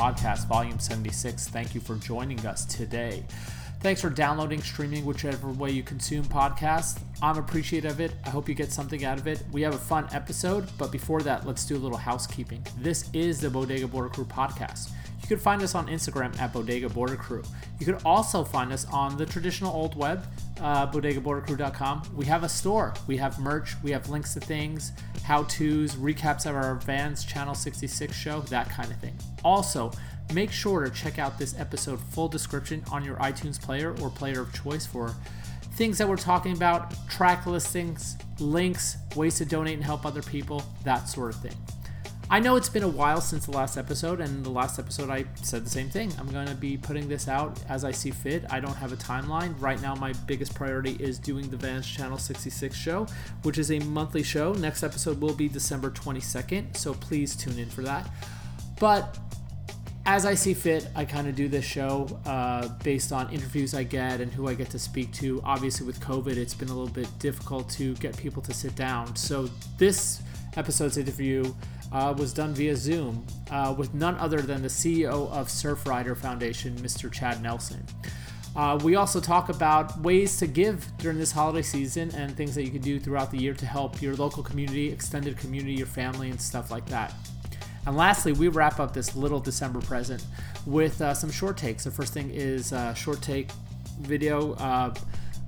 podcast, volume 76. Thank you for joining us today. Thanks for downloading, streaming, whichever way you consume podcasts. I'm appreciative of it. I hope you get something out of it. We have a fun episode, but before that, let's do a little housekeeping. This is the Bodega Border Crew podcast. You can find us on Instagram at Bodega Border Crew. You can also find us on the traditional old web, uh, bodegabordercrew.com. We have a store. We have merch. We have links to things, how to's, recaps of our Vans Channel 66 show, that kind of thing. Also, make sure to check out this episode full description on your iTunes player or player of choice for things that we're talking about, track listings, links, ways to donate and help other people, that sort of thing. I know it's been a while since the last episode, and the last episode I said the same thing. I'm going to be putting this out as I see fit. I don't have a timeline. Right now, my biggest priority is doing the Vans Channel 66 show, which is a monthly show. Next episode will be December 22nd, so please tune in for that. But as I see fit, I kind of do this show uh, based on interviews I get and who I get to speak to. Obviously, with COVID, it's been a little bit difficult to get people to sit down. So, this episode's interview uh, was done via Zoom uh, with none other than the CEO of Surfrider Foundation, Mr. Chad Nelson. Uh, we also talk about ways to give during this holiday season and things that you can do throughout the year to help your local community, extended community, your family, and stuff like that. And lastly, we wrap up this little December present with uh, some short takes. The first thing is a short take video uh,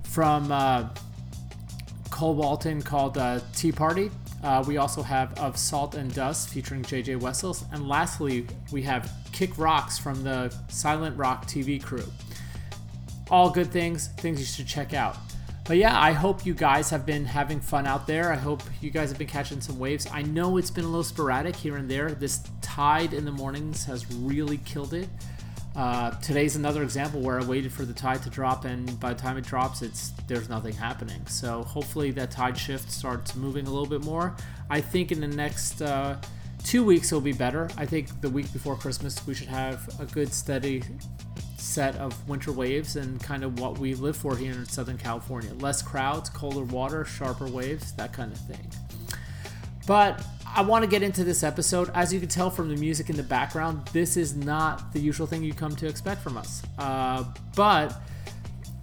from uh, Cole Walton called uh, Tea Party. Uh, we also have Of Salt and Dust featuring JJ Wessels. And lastly, we have Kick Rocks from the Silent Rock TV crew. All good things, things you should check out. But yeah, I hope you guys have been having fun out there. I hope you guys have been catching some waves. I know it's been a little sporadic here and there. This tide in the mornings has really killed it. Uh, today's another example where I waited for the tide to drop, and by the time it drops, it's there's nothing happening. So hopefully that tide shift starts moving a little bit more. I think in the next uh, two weeks it'll be better. I think the week before Christmas we should have a good steady set of winter waves and kind of what we live for here in Southern California. Less crowds, colder water, sharper waves, that kind of thing. But I want to get into this episode. As you can tell from the music in the background, this is not the usual thing you come to expect from us. Uh, but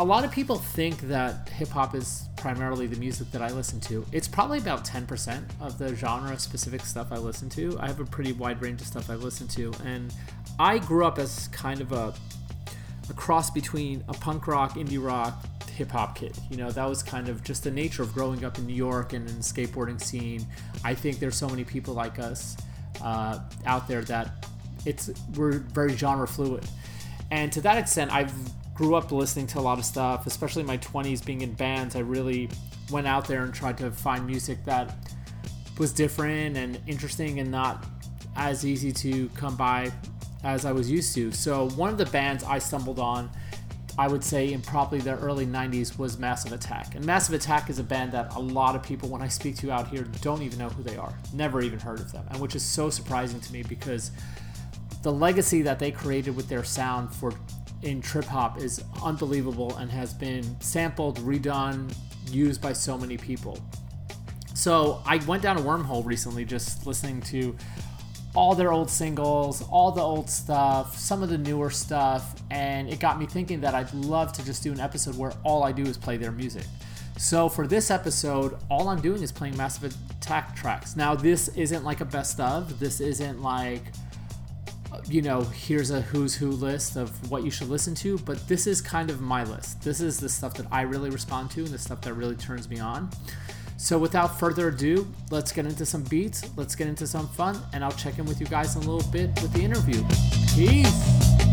a lot of people think that hip hop is primarily the music that I listen to. It's probably about 10% of the genre specific stuff I listen to. I have a pretty wide range of stuff I listen to. And I grew up as kind of a, a cross between a punk rock, indie rock, hip hop kid. You know, that was kind of just the nature of growing up in New York and in the skateboarding scene. I think there's so many people like us uh, out there that it's we're very genre fluid, and to that extent, I grew up listening to a lot of stuff, especially in my 20s, being in bands. I really went out there and tried to find music that was different and interesting and not as easy to come by as I was used to. So one of the bands I stumbled on I would say in probably the early 90s was Massive Attack. And Massive Attack is a band that a lot of people, when I speak to out here, don't even know who they are. Never even heard of them. And which is so surprising to me because the legacy that they created with their sound for in trip hop is unbelievable and has been sampled, redone, used by so many people. So I went down a wormhole recently just listening to all their old singles, all the old stuff, some of the newer stuff, and it got me thinking that I'd love to just do an episode where all I do is play their music. So for this episode, all I'm doing is playing Massive Attack tracks. Now, this isn't like a best of, this isn't like, you know, here's a who's who list of what you should listen to, but this is kind of my list. This is the stuff that I really respond to and the stuff that really turns me on. So without further ado, let's get into some beats, let's get into some fun, and I'll check in with you guys in a little bit with the interview. Peace!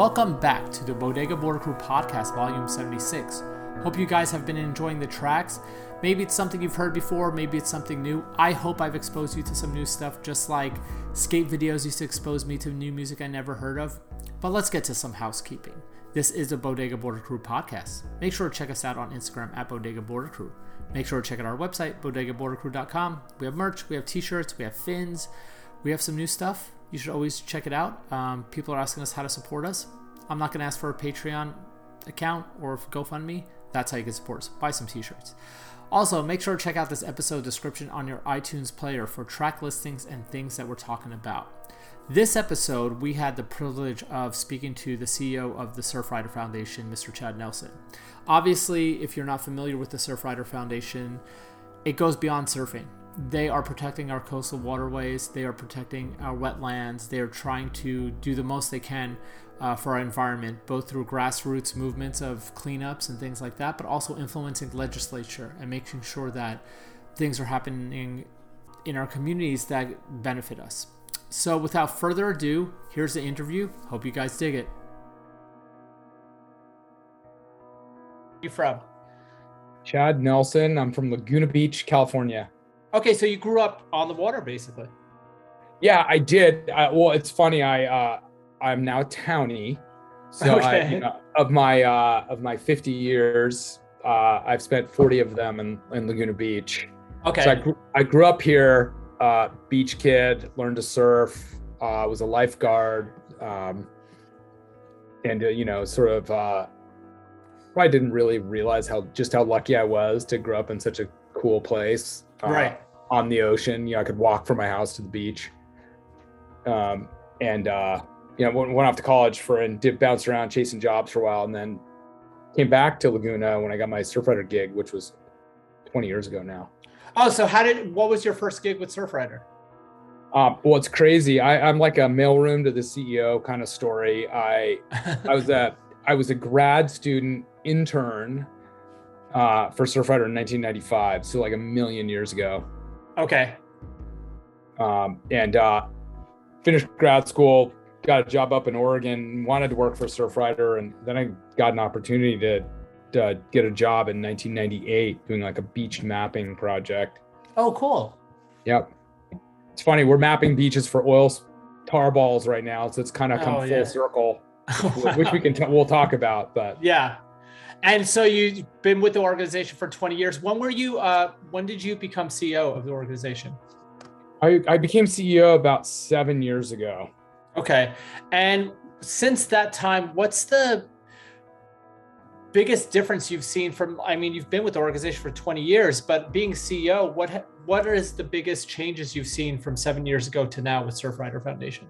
Welcome back to the Bodega Border Crew Podcast, Volume 76. Hope you guys have been enjoying the tracks. Maybe it's something you've heard before, maybe it's something new. I hope I've exposed you to some new stuff, just like skate videos used to expose me to new music I never heard of. But let's get to some housekeeping. This is the Bodega Border Crew podcast. Make sure to check us out on Instagram at Bodega Border Crew. Make sure to check out our website, bodegabordercrew.com. We have merch, we have t shirts, we have fins, we have some new stuff. You should always check it out. Um, people are asking us how to support us. I'm not going to ask for a Patreon account or GoFundMe. That's how you can support us. Buy some t shirts. Also, make sure to check out this episode description on your iTunes player for track listings and things that we're talking about. This episode, we had the privilege of speaking to the CEO of the Surfrider Foundation, Mr. Chad Nelson. Obviously, if you're not familiar with the Surfrider Foundation, it goes beyond surfing. They are protecting our coastal waterways, they are protecting our wetlands, they are trying to do the most they can uh, for our environment, both through grassroots movements of cleanups and things like that, but also influencing legislature and making sure that things are happening in our communities that benefit us. So, without further ado, here's the interview. Hope you guys dig it. You from? Chad Nelson. I'm from Laguna Beach, California. Okay, so you grew up on the water, basically. Yeah, I did. I, well, it's funny. I uh, I'm now townie. So I, you know, of my uh, of my 50 years, uh, I've spent 40 of them in, in Laguna Beach. Okay. So I grew, I grew up here, uh, beach kid, learned to surf, uh, was a lifeguard, um, and uh, you know, sort of. Uh, I didn't really realize how just how lucky I was to grow up in such a cool place. Uh, right. on the ocean. You know, I could walk from my house to the beach. Um, and uh, you know, went, went off to college for and did bounce around chasing jobs for a while, and then came back to Laguna when I got my Surfrider gig, which was 20 years ago now. Oh, so how did? What was your first gig with Surfrider? Um, well, it's crazy. I, I'm like a mailroom to the CEO kind of story. I I was a I was a grad student intern uh, for Surfrider in 1995, so like a million years ago. okay. um, and uh, finished grad school, got a job up in Oregon, wanted to work for Surfrider, and then I got an opportunity to, to get a job in 1998 doing like a beach mapping project. Oh, cool. Yep. It's funny, we're mapping beaches for oil tar balls right now, so it's kind of come Oh, full yeah. circle, wh- which we can t- we'll talk about. But Yeah. And so you've been with the organization for 20 years. When were you uh when did you become CEO of the organization? I, I became CEO about seven years ago. Okay. And since that time, what's the biggest difference you've seen from I mean, you've been with the organization for 20 years, but being CEO, what ha- what is the biggest changes you've seen from 7 years ago to now with Surfrider Foundation?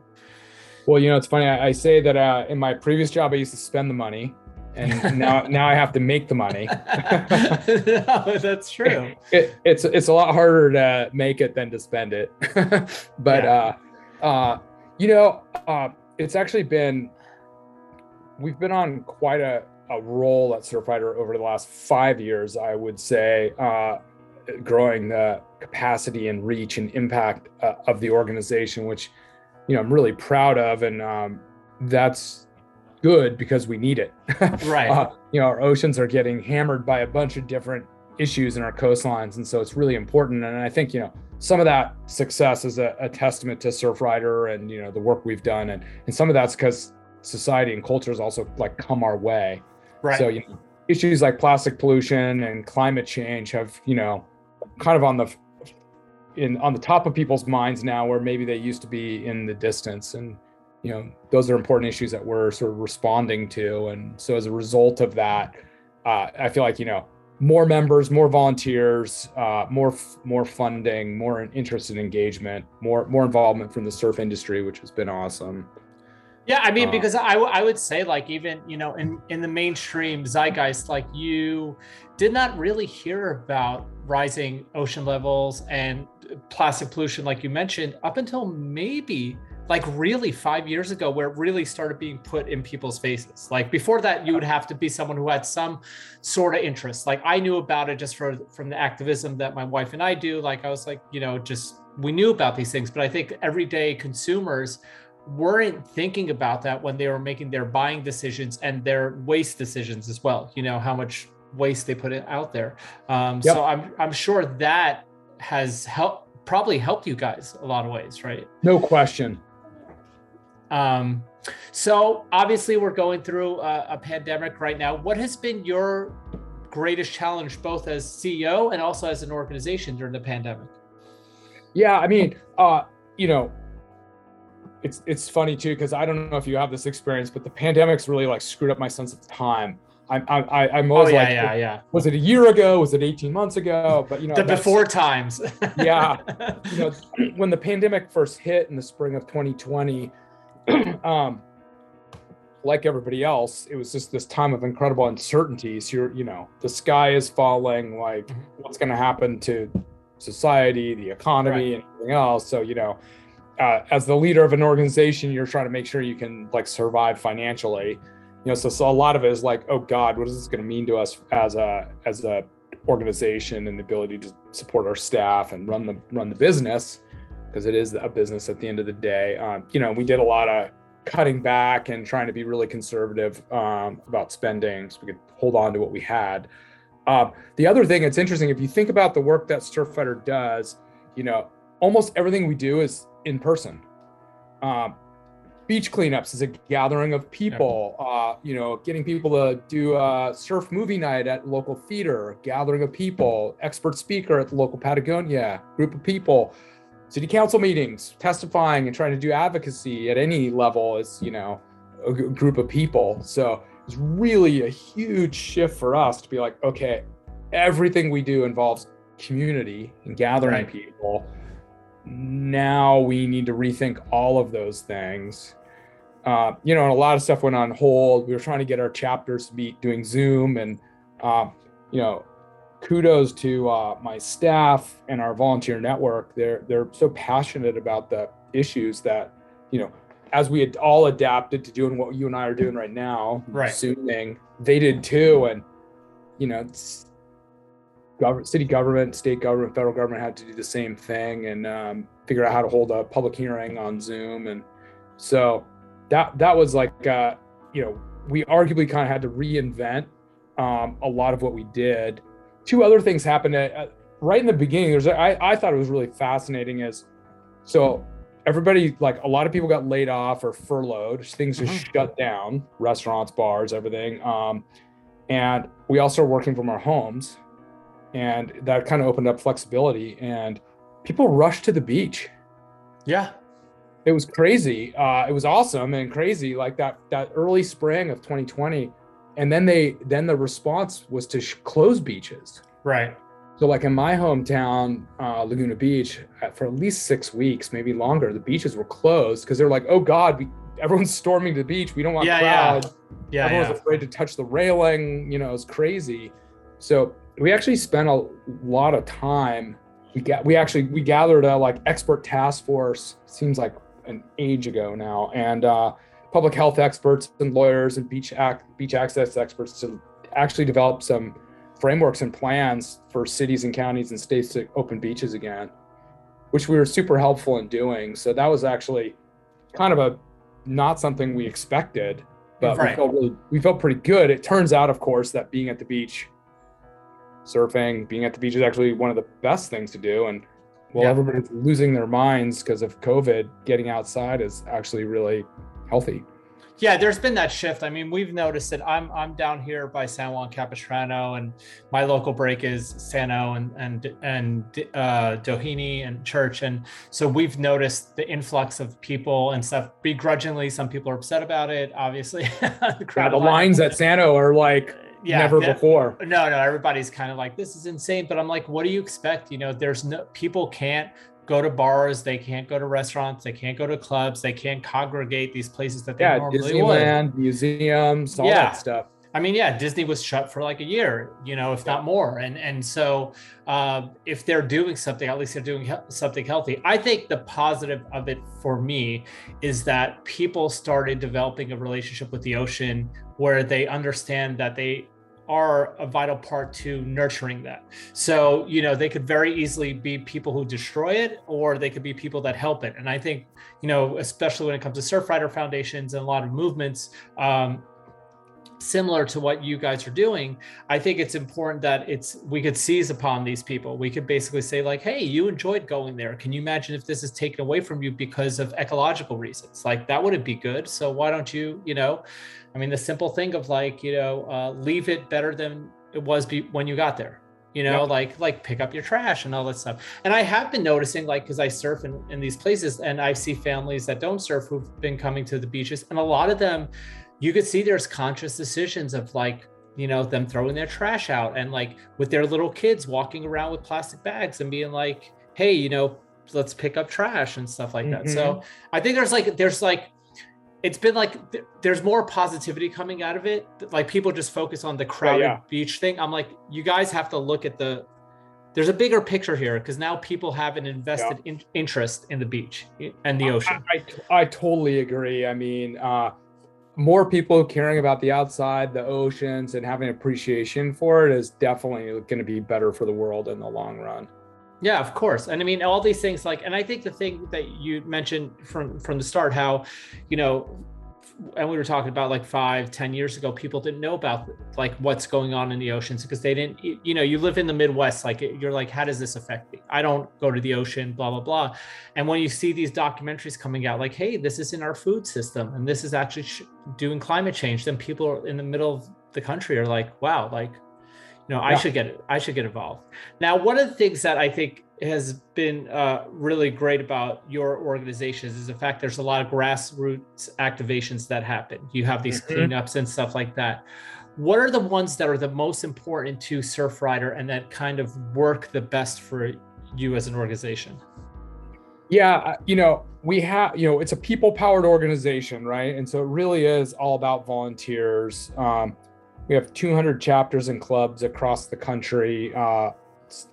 Well, you know, it's funny. I, I say that uh, in my previous job, I used to spend the money, and now now I have to make the money. no, that's true. it, it's it's a lot harder to make it than to spend it. but Yeah. uh, uh, you know, uh, it's actually been we've been on quite a, a roll at Surfrider over the last five years. I would say, uh, growing the capacity and reach and impact uh, of the organization, which you know I'm really proud of, and um, that's good because we need it. Right. Uh, you know, our oceans are getting hammered by a bunch of different issues in our coastlines, and so it's really important. And I think you know some of that success is a, a testament to Surfrider and you know the work we've done, and and some of that's because society and culture has also like come our way. Right. So you know, issues like plastic pollution and climate change have you know kind of on the in on the top of people's minds now, where maybe they used to be in the distance, and you know those are important issues that we're sort of responding to. And so as a result of that, uh, I feel like you know more members, more volunteers, uh, more more funding, more interest and engagement, more more involvement from the surf industry, which has been awesome. Yeah, I mean, Uh, because I, w- I would say like even you know in in the mainstream zeitgeist, like you did not really hear about rising ocean levels and plastic pollution, like you mentioned, up until maybe like really five years ago, where it really started being put in people's faces. Like before that, you would have to be someone who had some sort of interest. Like I knew about it just for from the activism that my wife and I do. Like I was like, you know, just we knew about these things, but I think everyday consumers weren't thinking about that when they were making their buying decisions and their waste decisions as well. You know how much waste they put out there. Um, Yep. So I'm I'm sure that has helped probably helped you guys a lot of ways, right? No question. Um, so obviously we're going through a, a pandemic right now. What has been your greatest challenge, both as CEO and also as an organization during the pandemic? Yeah, I mean, uh, you know, it's it's funny too because I don't know if you have this experience, but the pandemic's really like screwed up my sense of time. I'm I, I, I'm Oh always yeah, like, yeah, yeah. was it a year ago? Was it 18 months ago? But you know, The before times. Yeah. you know, when the pandemic first hit in the spring of 2020, um, like everybody else, it was just this time of incredible uncertainties. You're, you know, the sky is falling. Like, Mhm. what's going to happen to society, the economy, and everything else? So, you know, uh, as the leader of an organization, you're trying to make sure you can like survive financially. You know, so, so a lot of it is like, oh God, what is this going to mean to us as a as a organization and the ability to support our staff and run the run the business because it is a business at the end of the day. Um, you know, we did a lot of cutting back and trying to be really conservative um, about spending so we could hold on to what we had. Um, the other thing that's interesting, if you think about the work that Surfrider does, you know, almost everything we do is in person. Um, beach cleanups is a gathering of people. Uh, you know, getting people to do a surf movie night at local theater, gathering of people, expert speaker at the local Patagonia, group of people, city council meetings, testifying and trying to do advocacy at any level is, you know, a g- group of people. So it's really a huge shift for us to be like, okay, everything we do involves community and gathering Right. people. Now we need to rethink all of those things. Uh, you know, and a lot of stuff went on hold. We were trying to get our chapters to be doing Zoom, and um, you know, kudos to uh, my staff and our volunteer network. They're they're so passionate about the issues that you know, as we had all adapted to doing what you and I are doing right now, Right. Zooming, they did too, and you know, government, city government, state government, federal government had to do the same thing and um, figure out how to hold a public hearing on Zoom, and so that that was like uh, you know we arguably kind of had to reinvent um, a lot of what we did. Two other things happened at, right in the beginning. There's I I thought it was really fascinating is so everybody like a lot of people got laid off or furloughed. Things just Mhm. shut down, restaurants, bars, everything. Um, and we all started working from our homes, and that kind of opened up flexibility. And people rushed to the beach yeah. it was crazy. Uh, it was awesome and crazy, like that that early spring of 2020, and then they then the response was to sh- close beaches. Right. So like in my hometown, uh, Laguna Beach, uh, for at least six weeks, maybe longer, the beaches were closed because they're like, oh God, we, everyone's storming the beach. We don't want Yeah, yeah. crowds. Yeah. Everyone's yeah. afraid to touch the railing. You know, it's crazy. So we actually spent a lot of time. We got we actually we gathered a like expert task force. Seems like an age ago now, and uh, public health experts and lawyers and beach act beach access experts to actually develop some frameworks and plans for cities and counties and states to open beaches again, which we were super helpful in doing. So that was actually kind of a not something we expected but Right. we felt really we felt pretty good. It turns out, of course, that being at the beach, surfing, being at the beach is actually one of the best things to do. And while Yeah. everybody's losing their minds because of COVID, getting outside is actually really healthy. Yeah, there's been that shift. I mean, we've noticed that I'm I'm down here by San Juan Capistrano, and my local break is San O and and and uh, Doheny and Church, and so we've noticed the influx of people and stuff. Begrudgingly, some people are upset about it. Obviously, the, Yeah, the lines at San O are like yeah, never that- before. no no everybody's kind of like this is insane but i'm like what do you expect you know there's no people can't go to bars they can't go to restaurants they can't go to clubs they can't congregate these places that they Yeah, normally would Disneyland, museums, all Yeah. that stuff. i mean yeah disney was shut for like a year you know if not more and and so uh, if they're doing something at least they're doing he- something healthy i think the positive of it for me is that people started developing a relationship with the ocean where they understand that they are a vital part to nurturing that. So, you know, they could very easily be people who destroy it or they could be people that help it. And I think, you know, especially when it comes to Surfrider foundations and a lot of movements, um, similar to what you guys are doing i think it's important that it's we could seize upon these people. We could basically say like hey you enjoyed going there. Can you imagine if this is taken away from you because of ecological reasons? Like that wouldn't be good. So why don't you you know? I mean the simple thing of like you know uh, leave it better than it was be- when you got there you know Yep. like like pick up your trash and all that stuff. And i have been noticing like because i surf in, in these places and i see families that don't surf who've been coming to the beaches and a lot of them you could see there's conscious decisions of like you know them throwing their trash out and like with their little kids walking around with plastic bags and being like hey you know let's pick up trash and stuff like that. So i think there's like there's like it's been like th- there's more positivity coming out of it. Like people just focus on the crowded yeah. beach thing. I'm like you guys have to look at the there's a bigger picture here because now people have an invested in- interest in the beach and the ocean. I, I, I totally agree. I mean, uh, more people caring about the outside, the oceans, and having appreciation for it is definitely going to be better for the world in the long run. Yeah, of course. And I mean, all these things like, and I think the thing that you mentioned from from the start, how, you know, and we were talking about like five, ten years ago, people didn't know about like what's going on in the oceans because they didn't, you know, you live in the Midwest, like you're like, how does this affect me? I don't go to the ocean, blah blah blah. And when you see these documentaries coming out, like, hey, this is in our food system, and this is actually sh- doing climate change, then people in the middle of the country are like, wow, like you know, I should get it. I should get involved. Now, one of the things that I think has been uh, really great about your organizations is the fact there's a lot of grassroots activations that happen. You have these Mhm. cleanups and stuff like that. What are the ones that are the most important to Surfrider and that kind of work the best for you as an organization? Yeah, you know, we have, you know, it's a people powered organization, right? And so it really is all about volunteers. Um, we have 200 chapters and clubs across the country, uh,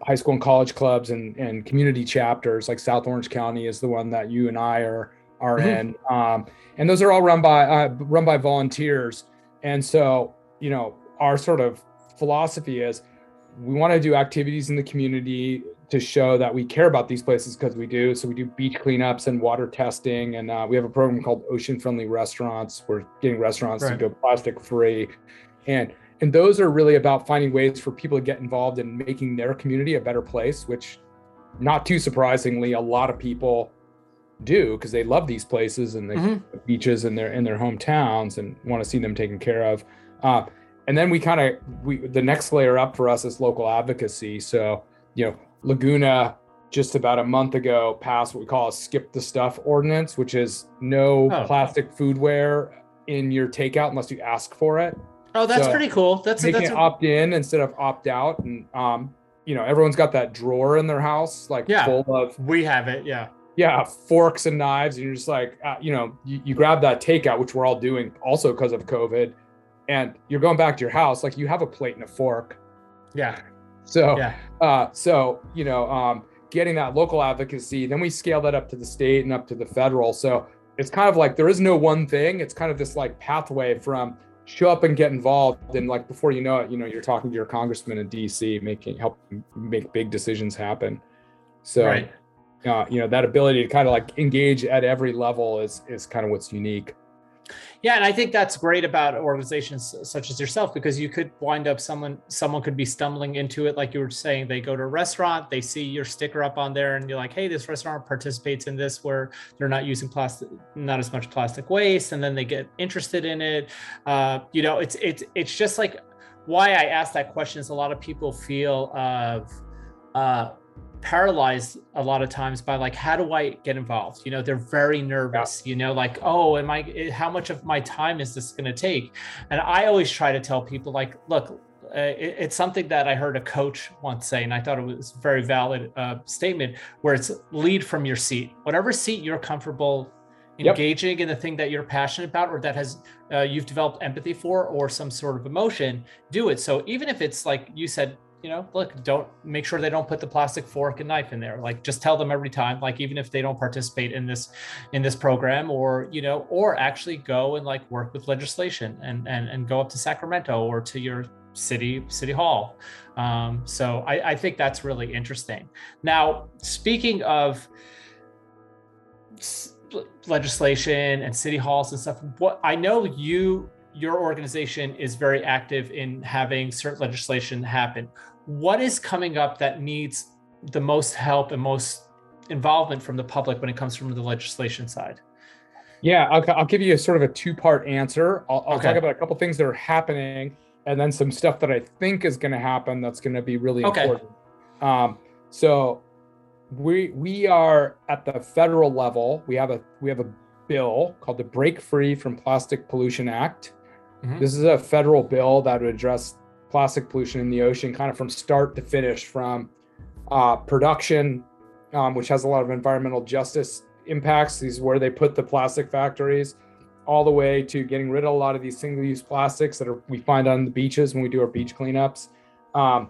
high school and college clubs and, and community chapters. Like South Orange County is the one that you and I are are Mhm. in, um, and those are all run by uh, run by volunteers. And so, you know, our sort of philosophy is we want to do activities in the community to show that we care about these places because we do. So we do beach cleanups and water testing, and uh, we have a program called Ocean Friendly Restaurants. We're getting restaurants Right. to go plastic free, and and those are really about finding ways for people to get involved in making their community a better place. Which, not too surprisingly, a lot of people do because they love these places and the Mhm. beaches in their in their hometowns and want to see them taken care of. Uh, and then we kind of we the next layer up for us is local advocacy. So you know, Laguna just about a month ago passed what we call a skip the stuff ordinance, which is no Oh. plastic foodware in your takeout unless you ask for it. Oh, that's So, pretty cool. That's Making that's it a, opt in instead of opt out. And um, you know, everyone's got that drawer in their house, like Yeah. full of we have it. Yeah. yeah, forks and knives, and you're just like, uh, you know, you, you grab that takeout, which we're all doing also because of COVID, and you're going back to your house, like you have a plate and a fork. Yeah. So, Yeah. uh, so you know, um, getting that local advocacy, then we scale that up to the state and up to the federal. So it's kind of like there is no one thing. It's kind of this like pathway from show up and get involved, and like before you know it, you know, you're talking to your congressman in D.C. making help make big decisions happen. So right. uh, you know that ability to kind of like engage at every level is is kind of what's unique Yeah, and I think that's great about organizations such as yourself because you could wind up someone someone could be stumbling into it like you were saying they go to a restaurant, they see your sticker up on there and you're like, "Hey, this restaurant participates in this where they're not using plastic not as much plastic waste." And then they get interested in it. Uh, you know, it's it's it's just like why I asked that question is a lot of people feel of uh paralyzed a lot of times by like how do i get involved? You know they're very nervous you know like oh am i eh, how much of my time is this going to take? And i always try to tell people like look uh, it, it's something that i heard a coach once say and i thought it was a very valid uh, statement where it's lead from your seat. Whatever seat you're comfortable Yep. engaging in the thing that you're passionate about or that has uh, you've developed empathy for or some sort of emotion do it. So even if it's like you said you know, look, don't make sure they don't put the plastic fork and knife in there. Like just tell them every time, like even if they don't participate in this in this program or, you know, or actually go and like work with legislation and and and go up to Sacramento or to your city city hall. Um, so I, I think that's really interesting. Now, speaking of legislation and city halls and stuff, what I know you your organization is very active in having certain legislation happen. What is coming up that needs the most help and most involvement from the public when it comes from the legislation side? Yeah, I'll, I'll give you a sort of a two part answer. I'll, I'll Okay. talk about a couple things that are happening and then some stuff that I think is going to happen that's going to be really Okay. important. Um, so we we are at the federal level. We have a we have a bill called the Break Free from Plastic Pollution Act. Mhm. This is a federal bill that would address plastic pollution in the ocean, kind of from start to finish, from uh, production, um, which has a lot of environmental justice impacts. These where they put the plastic factories, all the way to getting rid of a lot of these single-use plastics that are, we find on the beaches when we do our beach cleanups, um,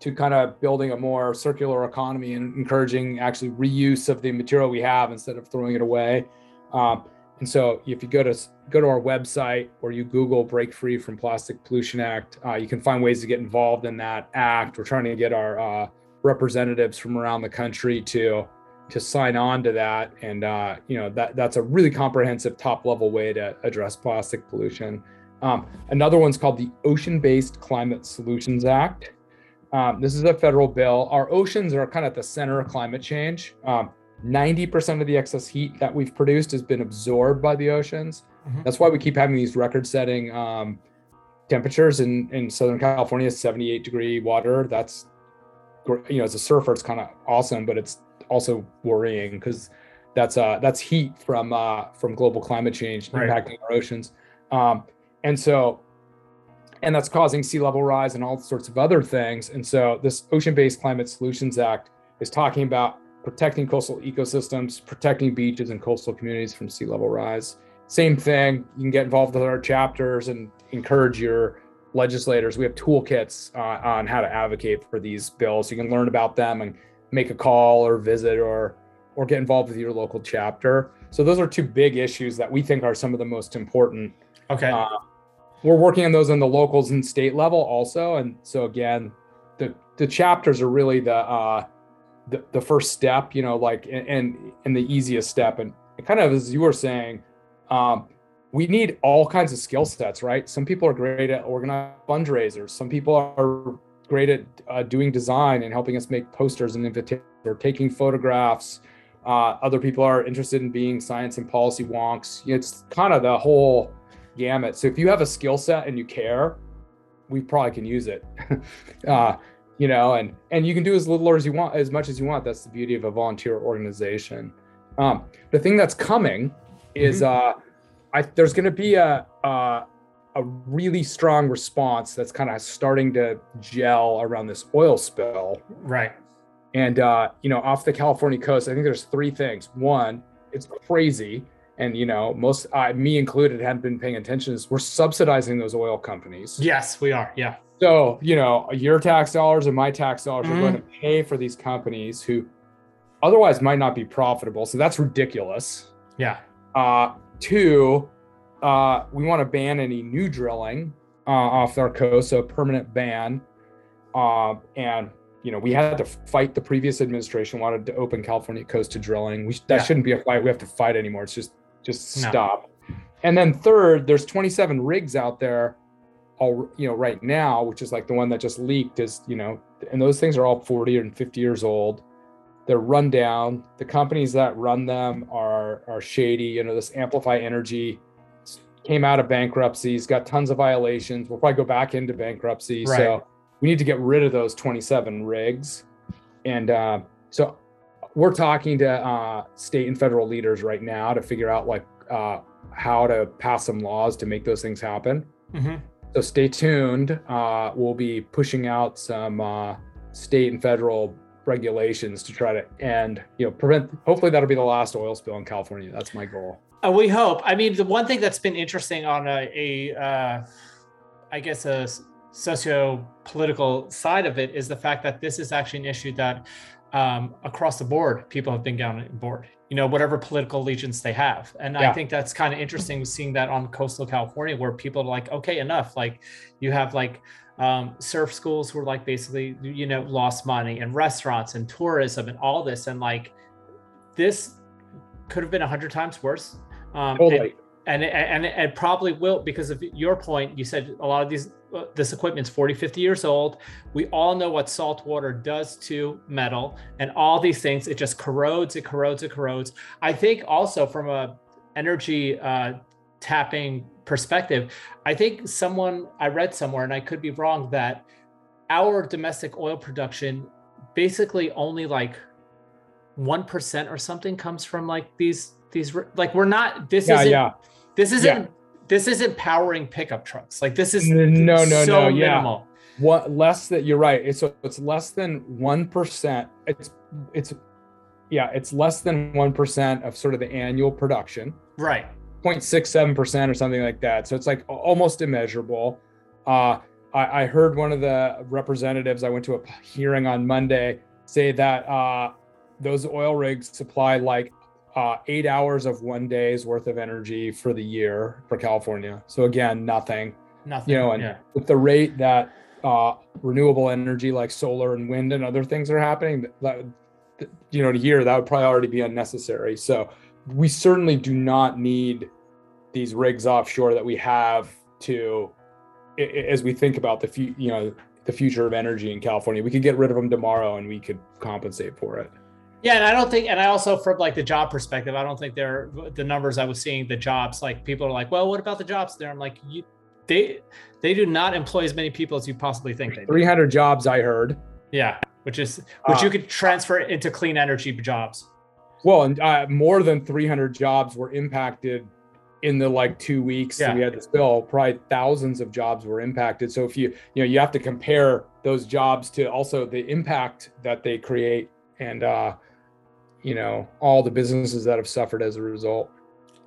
to kind of building a more circular economy and encouraging actually reuse of the material we have instead of throwing it away. Um, and so, if you go to go to our website or you Google "Break Free from Plastic Pollution Act," uh, you can find ways to get involved in that act. We're trying to get our uh, representatives from around the country to to sign on to that, and uh, you know that that's a really comprehensive, top level way to address plastic pollution. Um, another one's called the Ocean Based Climate Solutions Act. Um, this is a federal bill. Our oceans are kind of at the center of climate change. Um, 90% of the excess heat that we've produced has been absorbed by the oceans. Mhm. That's why we keep having these record setting um, temperatures in, in Southern California, 78 degree water. That's, you know, as a surfer, it's kind of awesome, but it's also worrying because that's uh, that's heat from uh, from global climate change Right. impacting our oceans. Um, and so, and that's causing sea level rise and all sorts of other things. And so, this Ocean Based Climate Solutions Act is talking about protecting coastal ecosystems, protecting beaches and coastal communities from sea level rise. Same thing. You can get involved with our chapters and encourage your legislators. We have toolkits uh, on how to advocate for these bills. You can learn about them and make a call or visit or or get involved with your local chapter. So those are two big issues that we think are some of the most important Okay. uh, we're working on those on the locals and state level also, and so again, the the chapters are really the uh, the, the first step, you know, like and and, the easiest step, and kind of as you were saying, um, we need all kinds of skill sets, right? Some people are great at organizing fundraisers. Some people are great at uh, doing design and helping us make posters and invitations or taking photographs. Uh, other people are interested in being science and policy wonks. It's kind of the whole gamut. So if you have a skill set and you care, we probably can use it. uh, you know, and and you can do as little or as you want, as much as you want. That's the beauty of a volunteer organization. Um, the thing that's coming is uh, I there's going to be a, a a really strong response that's kind of starting to gel around this oil spill. right. And uh, you know, off the California coast, I think there's three things. One, it's crazy, and you know, most uh, me included hadn't been paying attention. Is we're subsidizing those oil companies. Yes, we are. Yeah. So you know, your tax dollars and my tax dollars Mhm. are going to pay for these companies who otherwise might not be profitable. So that's ridiculous. Yeah. Uh, two, uh, we want to ban any new drilling uh, off our coast, so a permanent ban. Uh, and you know, we had to fight the previous administration wanted to open California coast to drilling. We that Yeah. shouldn't be a fight. We have to fight anymore. It's just just No. stop. And then third, there's 27 rigs out there, all you know, right now, which is like the one that just leaked. Is you know, and those things are all 40 and 50 years old they're run down. The companies that run them are are shady. You know, this Amplify Energy came out of bankruptcy. He's got tons of violations. We'll probably go back into bankruptcy. Right. So we need to get rid of those 27 rigs. And uh, so we're talking to uh, state and federal leaders right now to figure out like uh, how to pass some laws to make those things happen. hmm So stay tuned. Uh, we'll be pushing out some uh, state and federal regulations to try to end, you know, prevent. Hopefully, that'll be the last oil spill in California. That's my goal. Uh, we hope. I mean, the one thing that's been interesting on a, a uh, I guess, a socio-political side of it is the fact that this is actually an issue that um, across the board people have been down on board. You know, whatever political allegiance they have, and I think that's kind of interesting seeing that on coastal California, where people are like, okay, enough. Like, you have like um, surf schools were like basically you know lost money and restaurants and tourism and all this and like this could have been a hundred times worse um, and- Totally. and it, and it, it probably will because of your point you said a lot of these this equipment's 40 50 years old. We all know what salt water does to metal and all these things. It just corrodes it corrodes it corrodes. I think also from a energy uh, tapping perspective i think someone i read somewhere and i could be wrong that our domestic oil production basically only like 1% or something comes from like these these like we're not this Yeah, isn't yeah. this isn't this isn't powering pickup trucks. Like this is no, no, so no, yeah. minimal. What less that you're right. It's it's less than one percent. It's it's yeah, it's less than one percent of sort of the annual production. Right. 0.67% or something like that. So it's like almost immeasurable. Uh, I, I heard one of the representatives, I went to a hearing on Monday, say that uh, those oil rigs supply like uh, eight hours of one day's worth of energy for the year for California. So again, nothing. Nothing. You know, and yeah. with the rate that uh, renewable energy like solar and wind and other things are happening, that, that you know, to year that would probably already be unnecessary. So we certainly do not need these rigs offshore that we have to, as we think about the few, you know, the future of energy in California. We could get rid of them tomorrow and we could compensate for it. Yeah, and I don't think, and I also, from like the job perspective, I don't think they're the numbers I was seeing. The jobs, like people are like, well, what about the jobs there? I'm like, you, they, they do not employ as many people as you possibly think they do. 300 jobs I heard. Yeah, which is which Uh, you could transfer into clean energy jobs. Well, and uh, more than 300 jobs were impacted in the like two weeks that we had this bill. Probably thousands of jobs were impacted. So if you you know you have to compare those jobs to also the impact that they create and uh, you know all the businesses that have suffered as a result.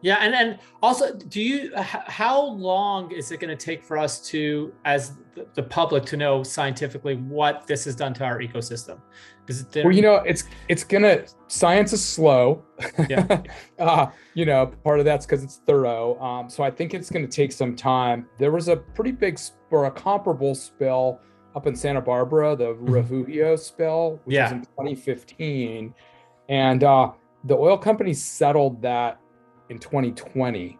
Yeah, and and also, do you? How long is it going to take for us to, as the- public, to know scientifically what this has done to our ecosystem? Because Well, you know, it's it's gonna science is slow. Yeah. uh, you know, part of that's because it's thorough. Um, so I think it's gonna take some time. There was a pretty big sp- or a comparable spill up in Santa Barbara, the Refugio spill, which was Mm-hmm. Yeah. in 2015, and uh, the oil company settled that in 2020.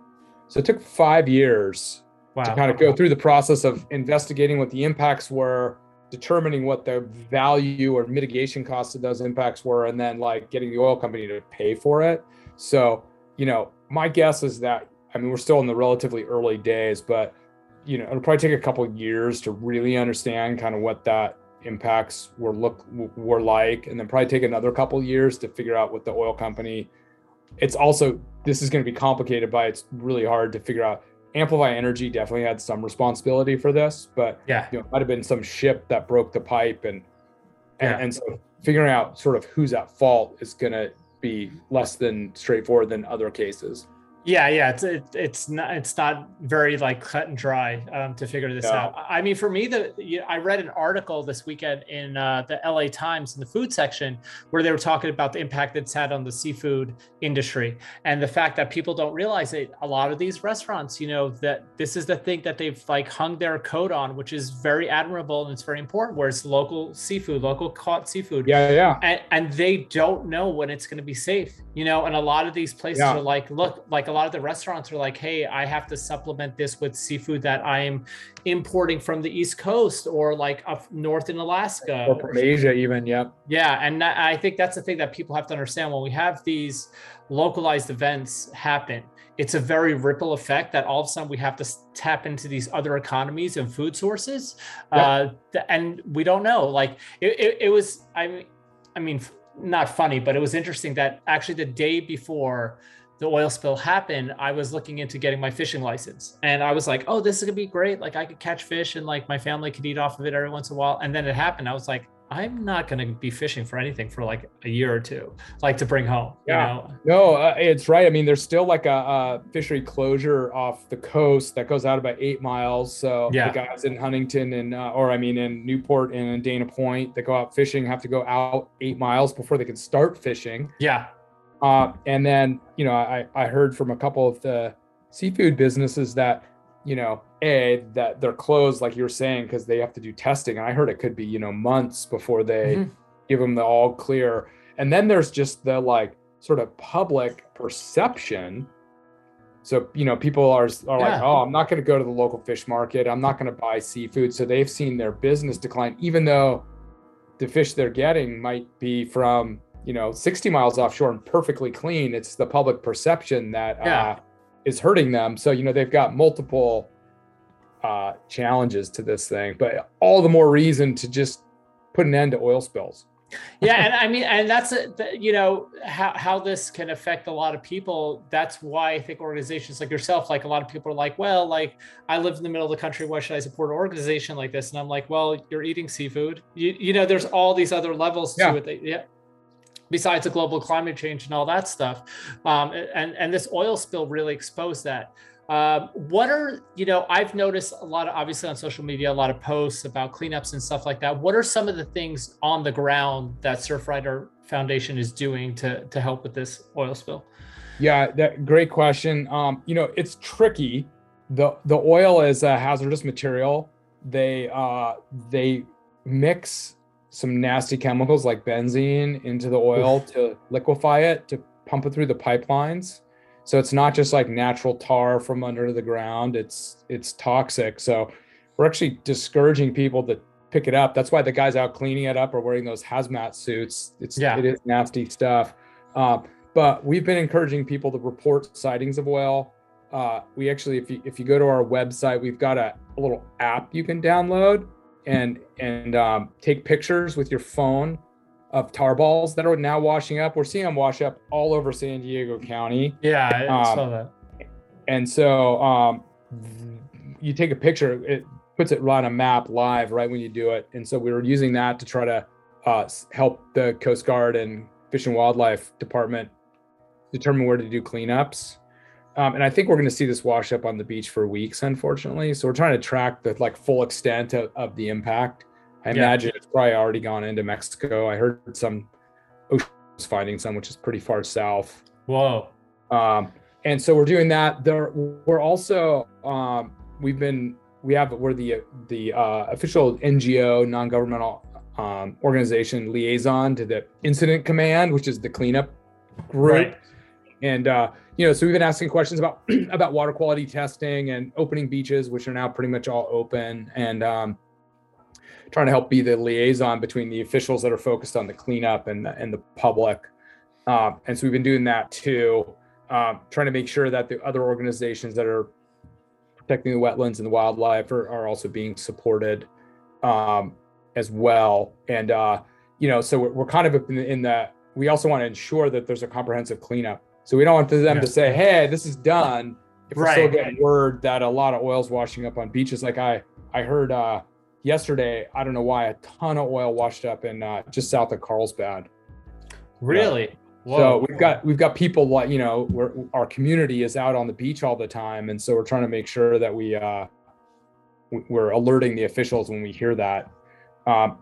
So it took five years wow. to kind of go through the process of investigating what the impacts were, determining what the value or mitigation costs of those impacts were, and then like getting the oil company to pay for it. So, you know, my guess is that I mean we're still in the relatively early days, but you know, it'll probably take a couple of years to really understand kind of what that impacts were look were like, and then probably take another couple years to figure out what the oil company. It's also this is going to be complicated by it's really hard to figure out Amplify Energy definitely had some responsibility for this, but Yeah. you know, it might have been some ship that broke the pipe, and and, Yeah. and so figuring out sort of who's at fault is going to be less than straightforward than other cases. Yeah, yeah, it's it, it's not it's not very like cut and dry um, to figure this Yeah. out. I mean, for me, the you I read an article this weekend in uh, the LA Times in the food section where they were talking about the impact it's had on the seafood industry and the fact that people don't realize that a lot of these restaurants, you know, that this is the thing that they've like hung their coat on, which is very admirable and it's very important. Where it's local seafood, local caught seafood Yeah, yeah. and, and they don't know when it's going to be safe you know and a lot of these places Yeah. are like look like a lot of the restaurants are like hey i have to supplement this with seafood that i am importing from the east coast or like up north in alaska Or from Asia, even. Yep. yeah, and I think that's the thing that people have to understand when we have these localized events happen. It's a very ripple effect that all of a sudden we have to tap into these other economies and food sources, Yeah. uh, and we don't know. Like it, it, it was, I mean, I mean, not funny, but it was interesting that actually the day before the oil spill happened, I was looking into getting my fishing license, and I was like, "Oh, this is gonna be great! Like I could catch fish, and like my family could eat off of it every once in a while." And then it happened. I was like, "I'm not gonna be fishing for anything for like a year or two, like to bring home." Yeah. You know? No, uh, it's right. I mean, there's still like a, a fishery closure off the coast that goes out about eight miles. So Yeah. the guys in Huntington and, uh, or I mean, in Newport and in Dana Point that go out fishing have to go out eight miles before they can start fishing. Yeah. Uh, and then, you know, I, I heard from a couple of the seafood businesses that you know, a that they're closed, like you were saying, because they have to do testing. And I heard it could be, you know, months before they Mhm. give them the all clear. And then there's just the like sort of public perception. So, you know, people are, are like, oh, I'm not going to go to the local fish market. I'm not going to buy seafood. So they've seen their business decline, even though the fish they're getting might be from, you know, 60 miles offshore and perfectly clean. It's the public perception that Yeah. uh, is hurting them. So, you know, they've got multiple uh, challenges to this thing, but all the more reason to just put an end to oil spills. yeah and i mean and that's a, you know how, how this can affect a lot of people that's why i think organizations like yourself like a lot of people are like well like i live in the middle of the country why should i support an organization like this and i'm like well you're eating seafood you, you know there's all these other levels Yeah. to it that, yeah besides the global climate change and all that stuff um, and and this oil spill really exposed that um, what are you know i've noticed a lot of obviously on social media a lot of posts about cleanups and stuff like that what are some of the things on the ground that surfrider foundation is doing to to help with this oil spill Yeah, that great question. Um, you know, it's tricky. The the oil is a hazardous material. They uh they mix some nasty chemicals like benzene into the oil to liquefy it to pump it through the pipelines. So it's not just like natural tar from under the ground. It's it's toxic. So we're actually discouraging people to pick it up. That's why the guys out cleaning it up are wearing those hazmat suits. It's Yeah. it is nasty stuff. Um, but we've been encouraging people to report sightings of oil. Uh, we actually, if you if you go to our website, we've got a, a little app you can download and and um, take pictures with your phone of tar balls that are now washing up. We're seeing them wash up all over San Diego County, yeah i Um, saw that and so um, you take a picture. It puts it right on a map live right when you do it. And so we were using that to try to uh, help the Coast Guard and Fish and Wildlife Department determine where to do cleanups. Um, and I think we're going to see this wash up on the beach for weeks, unfortunately. So we're trying to track the like full extent of, of the impact. I Yeah. imagine it's probably already gone into Mexico. I heard some oceans finding some, which is pretty far south. whoa Um, and so we're doing that. There, we're also um, we've been we have we're the the uh, official NGO non-governmental um, organization liaison to the incident command, which is the cleanup group. Right. And uh, you know, so we've been asking questions about about water quality testing and opening beaches, which are now pretty much all open, and um, trying to help be the liaison between the officials that are focused on the cleanup and the, and the public. Um, and so we've been doing that too, um, trying to make sure that the other organizations that are protecting the wetlands and the wildlife are, are also being supported um, as well. And uh, you know, so we're, we're kind of in, in the. We also want to ensure that there's a comprehensive cleanup. So we don't want them Yeah. to say, "Hey, this is done." If we're still Right. getting word that a lot of oil's washing up on beaches, like I I heard uh, yesterday, I don't know why, a ton of oil washed up in uh, just south of Carlsbad. really So we've got we've got people like you know we're, our community is out on the beach all the time, and so we're trying to make sure that we uh, we're alerting the officials when we hear that. Um,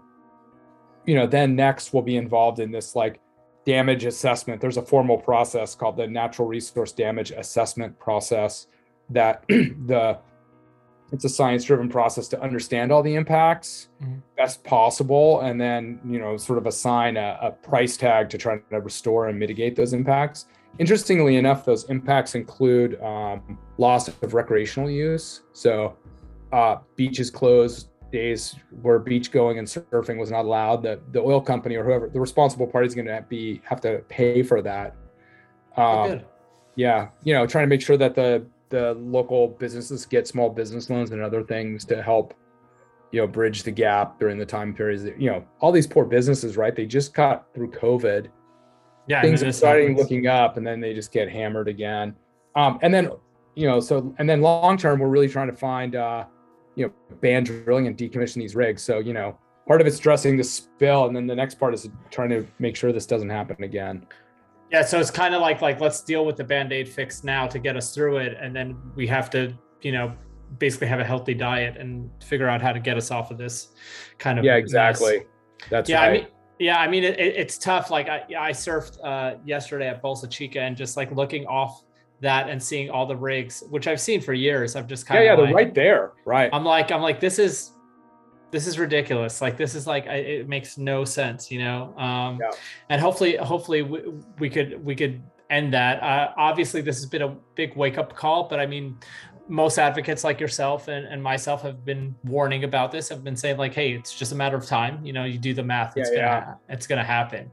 you know, then next we'll be involved in this like damage assessment. There's a formal process called the Natural Resource Damage Assessment Process that the it's a science driven process to understand all the impacts Mhm. best possible and then you know sort of assign a, a price tag to try to restore and mitigate those impacts interestingly enough those impacts include um, loss of recreational use so uh, beaches closed days where beach going and surfing was not allowed the, the oil company or whoever the responsible party is going to be have to pay for that. Oh, um, yeah you know trying to make sure that the the local businesses get small business loans and other things to help you know bridge the gap during the time periods that, you know all these poor businesses right? They just got through covid. Yeah things are starting happens. looking up and then they just get hammered again. Um and then you know so and then long term we're really trying to find uh you know ban drilling and decommission these rigs so you know part of it's addressing the spill and then the next part is trying to make sure this doesn't happen again Yeah, so it's kind of like like let's deal with the band-aid fix now to get us through it, and then we have to, you know, basically have a healthy diet and figure out how to get us off of this kind of yeah mess. exactly that's yeah, right I mean, yeah, I mean, it, it- it's tough. Like I, I surfed uh, yesterday at Bolsa Chica, and just like looking off that and seeing all the rigs, which I've seen for years. I've just Yeah, kind of yeah, they're right there. Right. I'm like, I'm like, this is, this is ridiculous. Like, this is like, I, it makes no sense, you know? Um, Yeah. and hopefully, hopefully we, we could, we could end that. Uh, obviously this has been a big wake up call, but I mean, most advocates like yourself and, and myself have been warning about this, have been saying like, Hey, it's just a matter of time. You know, you do the math, it's Yeah, gonna, it's gonna happen.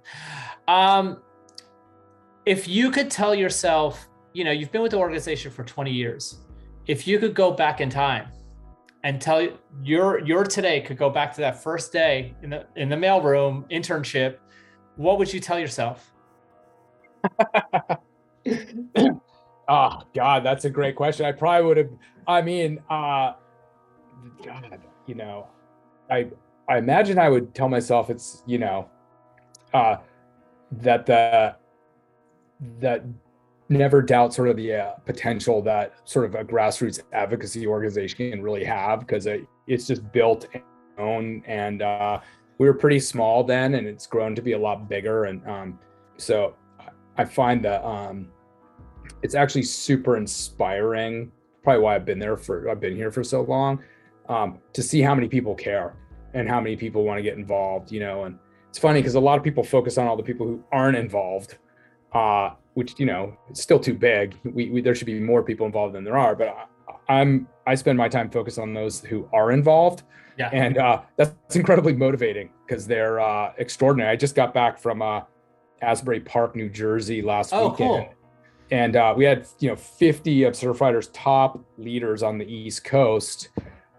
Um, if you could tell yourself, you know, you've been with the organization for 20 years. If you could go back in time and tell you- your your today could go back to that first day in the in the mailroom internship, what would you tell yourself? oh God, that's a great question. I probably would have. I mean, uh, God, you know, I I imagine I would tell myself it's you know, uh, that the that never doubt sort of the uh, potential that sort of a grassroots advocacy organization can really have because it, it's just built and own and uh, we were pretty small then and it's grown to be a lot bigger and um, so I find that um, it's actually super inspiring. Probably why I've been there for I've been here for so long um, to see how many people care and how many people want to get involved. You know, and it's funny because a lot of people focus on all the people who aren't involved, uh, which you know it's still too big. We, we there should be more people involved than there are, but I, I'm I spend my time focused on those who are involved Yeah. and uh, that's incredibly motivating because they're uh, extraordinary. I just got back from uh, Asbury Park, New Jersey last Oh, weekend, cool. and uh, we had you know 50 of Surfriders' top leaders on the East Coast.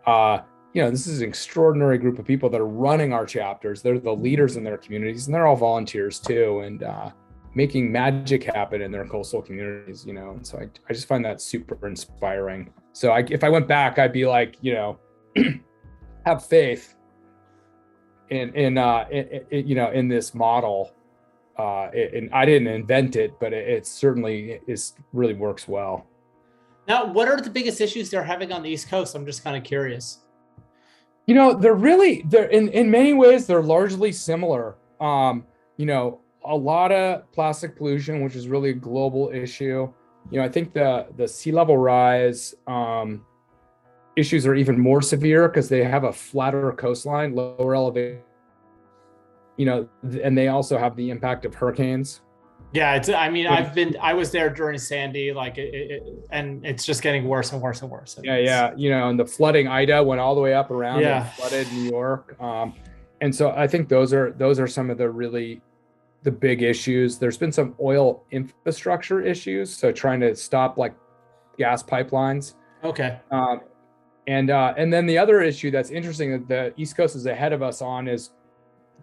Uh, you know, this is an extraordinary group of people that are running our chapters. They're the leaders in their communities, and they're all volunteers too, and uh, making magic happen in their coastal communities. You know, and so I, I just find that super inspiring. So I, if I went back, I'd be like, you know, have faith in in uh in, in, you know in this model uh it- and i didn't invent it but it, it certainly is really works well Now, what are the biggest issues they're having on the East Coast? I'm just kind of curious. you know they're really they're in in many ways they're largely similar um you know a lot of plastic pollution which is really a global issue you know i think the the sea level rise um issues are even more severe because they have a flatter coastline lower elevation you know and they also have the impact of hurricanes Yeah, it's. I mean, I've been. I was there during Sandy, like, it, it, and it's just getting worse and worse and worse. Yeah, yeah. You know, and the flooding Ida went all the way up around Yeah. and flooded New York. Um, and so I think those are those are some of the really the big issues. There's been some oil infrastructure issues, so trying to stop like gas pipelines. Okay. Um, and uh, and then the other issue that's interesting that the East Coast is ahead of us on is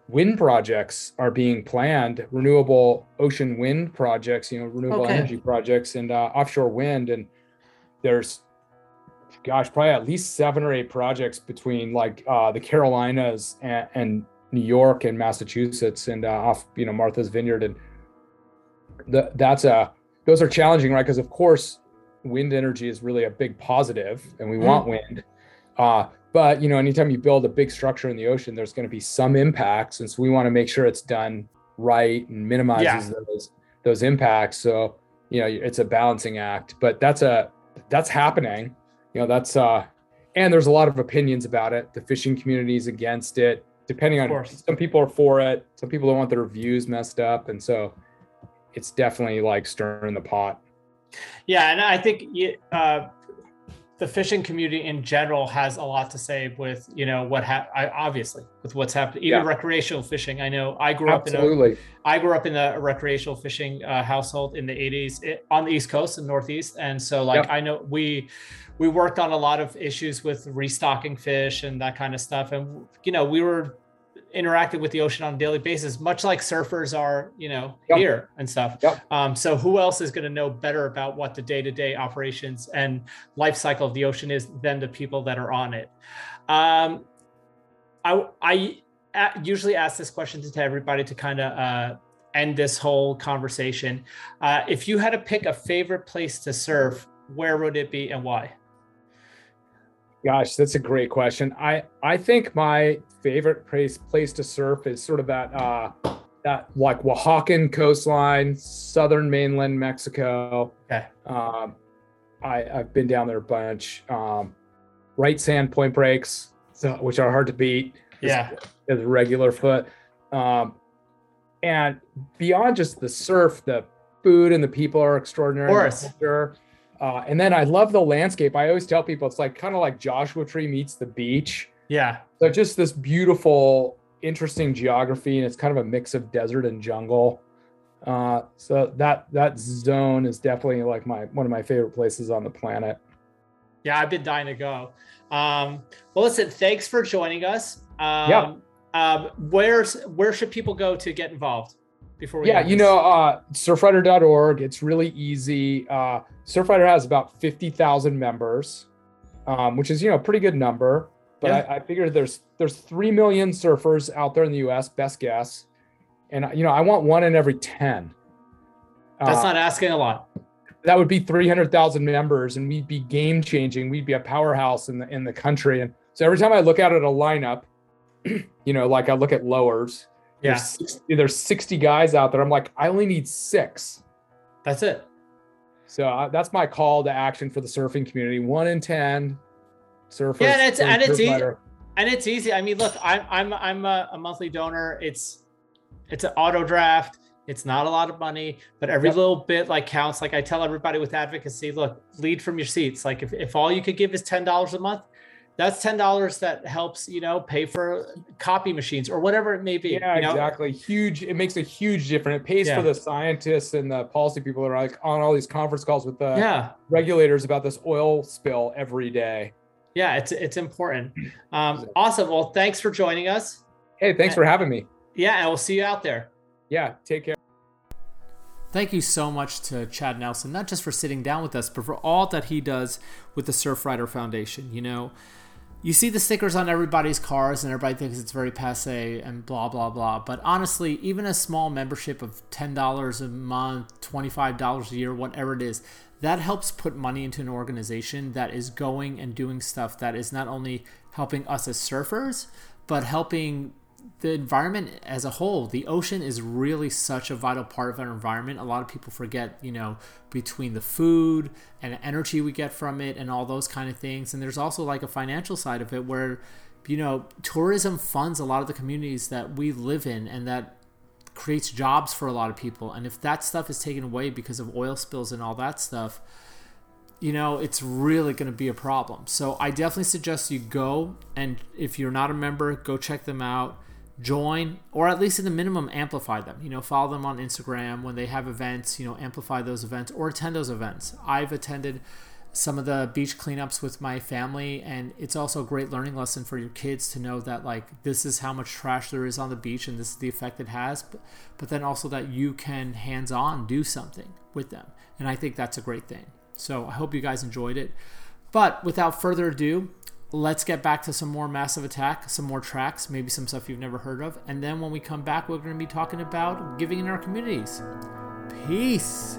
wind projects are being planned, renewable ocean wind projects, you know, renewable Okay. energy projects and uh, offshore wind. And there's, gosh, probably at least seven or eight projects between like uh, the Carolinas and, and New York and Massachusetts and uh, off, you know, Martha's Vineyard. And the, that's a, those are challenging, right? Because of course, wind energy is really a big positive and we Mhm. want wind. Uh, but you know, anytime you build a big structure in the ocean, there's going to be some impacts, and so we want to make sure it's done right and minimizes those those impacts. So you know, it's a balancing act. But that's a that's happening. You know, that's uh, and there's a lot of opinions about it. The fishing community is against it. Depending on some people are for it, some people don't want their views messed up, and so it's definitely like stirring the pot. Yeah, and I think y- uh, the fishing community in general has a lot to say with you know what ha- I, obviously with what's happening. Even Yeah. recreational fishing. I know I grew up in a Absolutely. I grew up in a recreational fishing uh, household in the 80s it, on the East Coast and Northeast. And so like Yep. I know we we worked on a lot of issues with restocking fish and that kind of stuff. And you know, we were interacting with the ocean on a daily basis, much like surfers are, you know, Yep. here and stuff. Yep. Um, so who else is going to know better about what the day-to-day operations and life cycle of the ocean is than the people that are on it? Um, I, I usually ask this question to everybody to kind of uh, end this whole conversation. Uh, if you had to pick a favorite place to surf, where would it be and why? Gosh, that's a great question. I I think my favorite place place to surf is sort of that uh that like Oaxacan coastline, southern mainland Mexico. Okay. Um, I I've been down there a bunch. Um, right-hand point breaks, so which are hard to beat. Yeah. as a regular foot. Um, and beyond just the surf, the food and the people are extraordinary. Of course. Uh, and then I love the landscape. I always tell people it's like kind of like Joshua Tree meets the beach. Yeah. So just this beautiful, interesting geography, and it's kind of a mix of desert and jungle. Uh, so that that zone is definitely like my one of my favorite places on the planet. Yeah, I've been dying to go. Um, well, listen, thanks for joining us. Um, Yeah. Um, where's where should people go to get involved before we? yeah, you know, uh, surfrider.org. It's really easy. Uh, Surfrider has about 50,000 members, um, which is, you know, a pretty good number. But Yeah. I, I figured there's there's 3 million surfers out there in the US, best guess. And, you know, I want one in every 10. that's Uh, not asking a lot. that would be 300,000 members and we'd be game changing. We'd be a powerhouse in the, in the country. And so every time I look out at a lineup, you know, like I look at lowers, Yeah, there's, 60, there's 60 guys out there. I'm like, I only need six. that's it. So uh, that's my call to action for the surfing community. One in ten surfers. Yeah, and it's- and it's e- rider. and it's easy. I mean, look, I'm I'm I'm a, a monthly donor. It's it's an auto draft. It's not a lot of money, but every Yep. little bit like counts. Like I tell everybody with advocacy, look, lead from your seats. Like if, if all you could give is ten dollars a month, that's ten dollars that helps you know pay for copy machines or whatever it may be. Yeah, you know? exactly. Huge. It makes a huge difference. It pays Yeah. for the scientists and the policy people that are like on all these conference calls with the Yeah, regulators about this oil spill every day. yeah, it's it's important. Um, awesome. Well, thanks for joining us. Hey, thanks for having me. Yeah, and we'll see you out there. Yeah, take care. Thank you so much to Chad Nelson, not just for sitting down with us, but for all that he does with the Surfrider Foundation. You know, you see the stickers on everybody's cars, and everybody thinks it's very passe and blah, blah, blah. But honestly, even a small membership of $10 a month, $25 a year, whatever it is, that helps put money into an organization that is going and doing stuff that is not only helping us as surfers, but helping the environment as a whole the ocean is really such a vital part of our environment. A lot of people forget you know between the food and energy we get from it and all those kind of things. And there's also like a financial side of it where you know tourism funds a lot of the communities that we live in and that creates jobs for a lot of people. And if that stuff is taken away because of oil spills and all that stuff you know, it's really going to be a problem. So I definitely suggest you go and if you're not a member, go check them out, join, or at least at the minimum, amplify them. You know, follow them on Instagram when they have events, you know, amplify those events or attend those events. I've attended some of the beach cleanups with my family and it's also a great learning lesson for your kids to know that like this is how much trash there is on the beach and this is the effect it has but, but then also that you can hands on do something with them and i think that's a great thing so I hope you guys enjoyed it. But without further ado, let's get back to some more Massive Attack, some more tracks, maybe some stuff you've never heard of. And then when we come back, we're going to be talking about giving in our communities. Peace.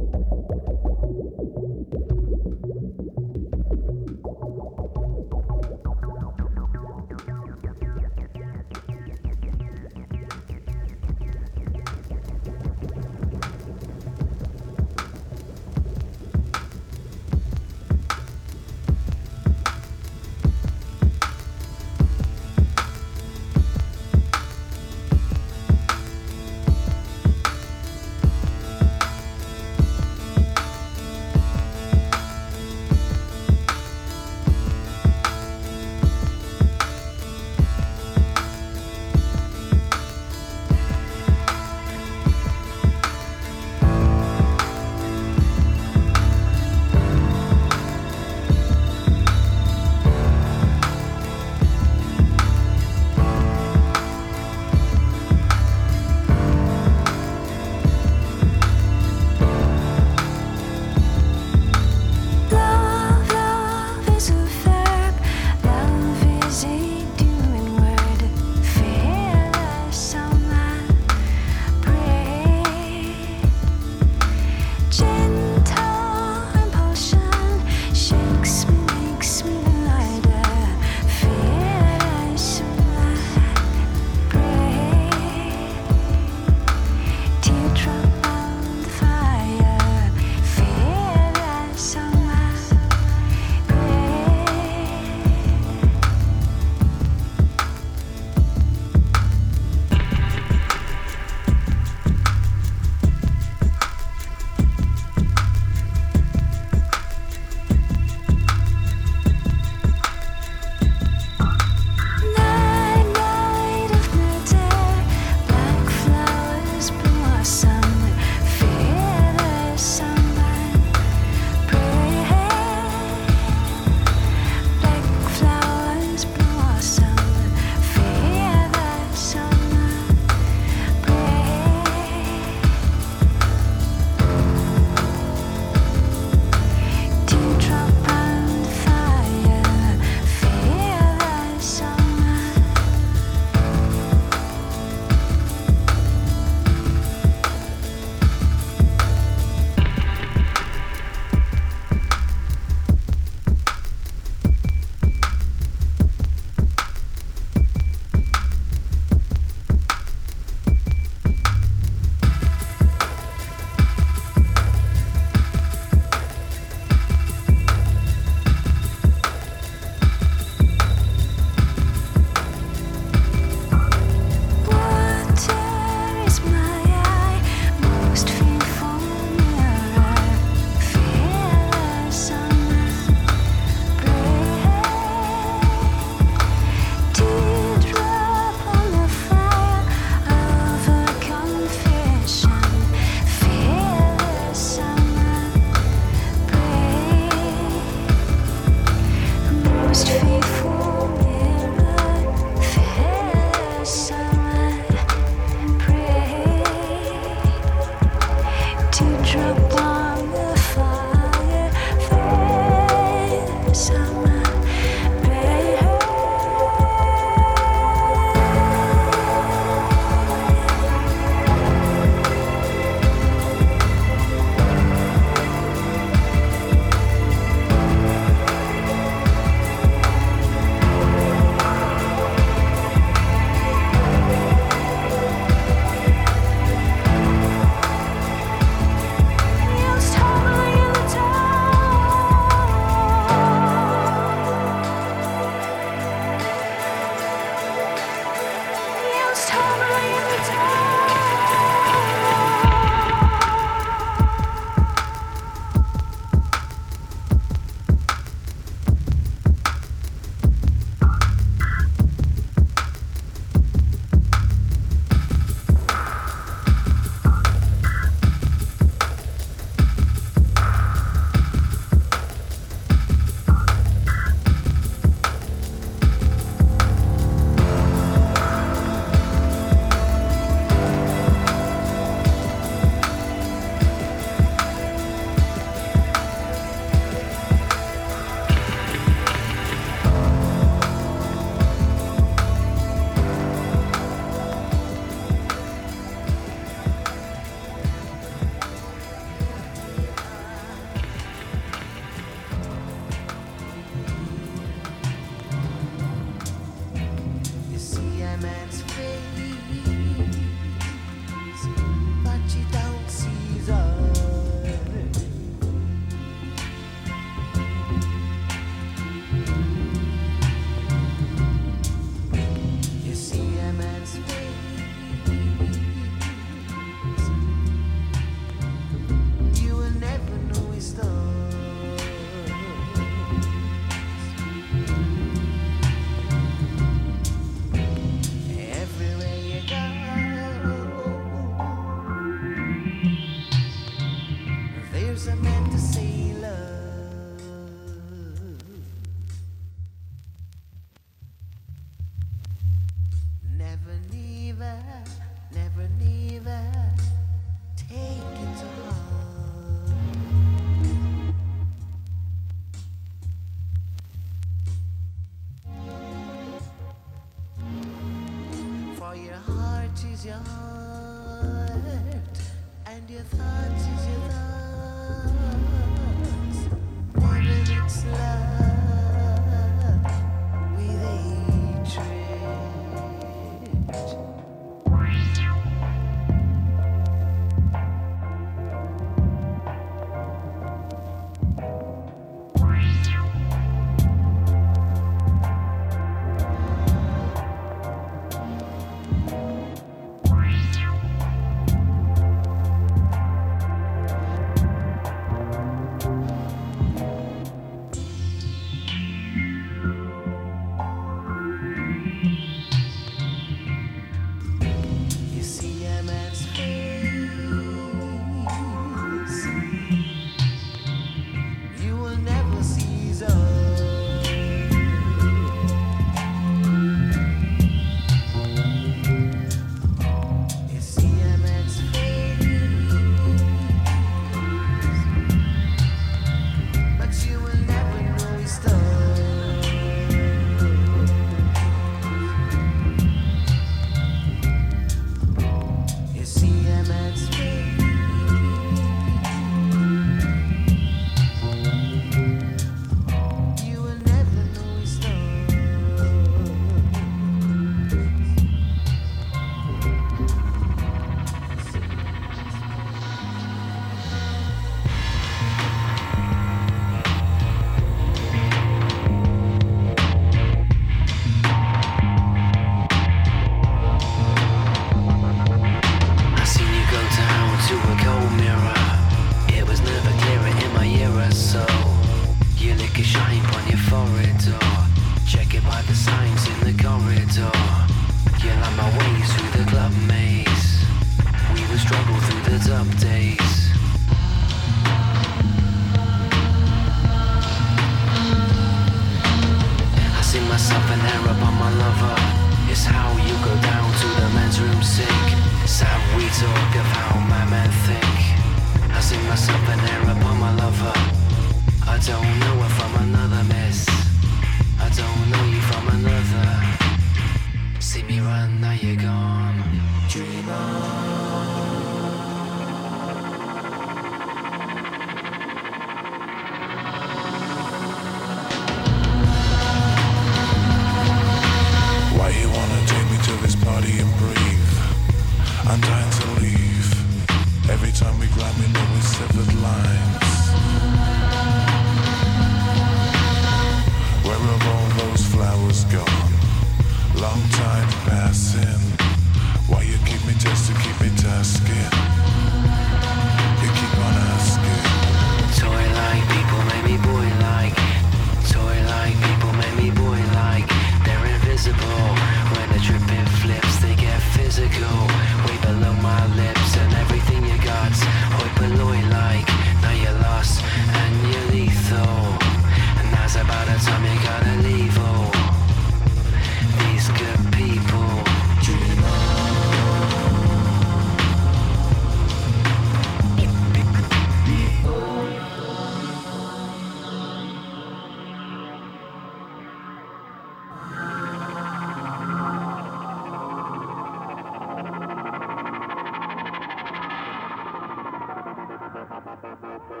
Nicer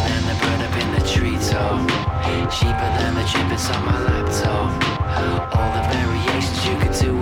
than the bird up in the tree top, Cheaper than the chip it's on my laptop. All the variations you could do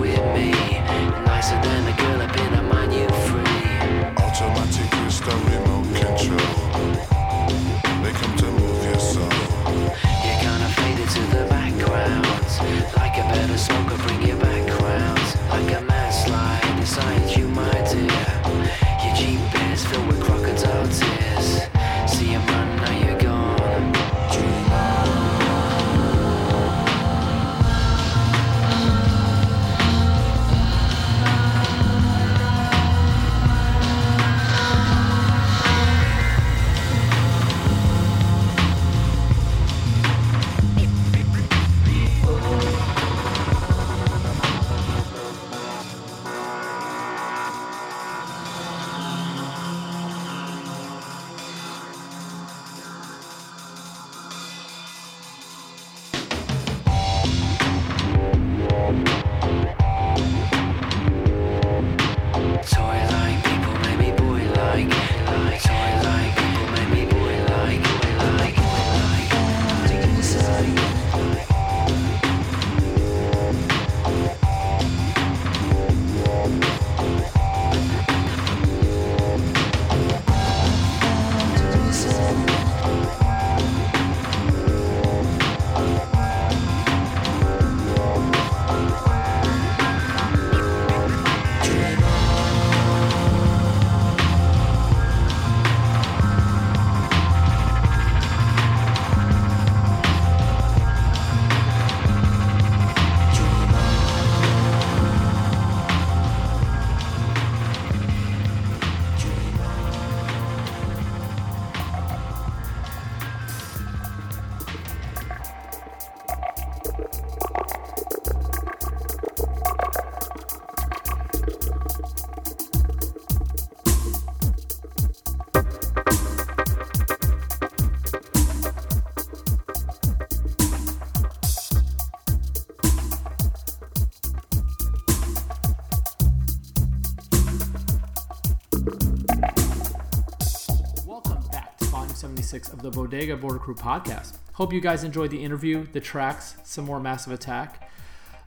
76 of the Bodega Border Crew podcast. Hope you guys enjoyed the interview, the tracks, some more Massive Attack.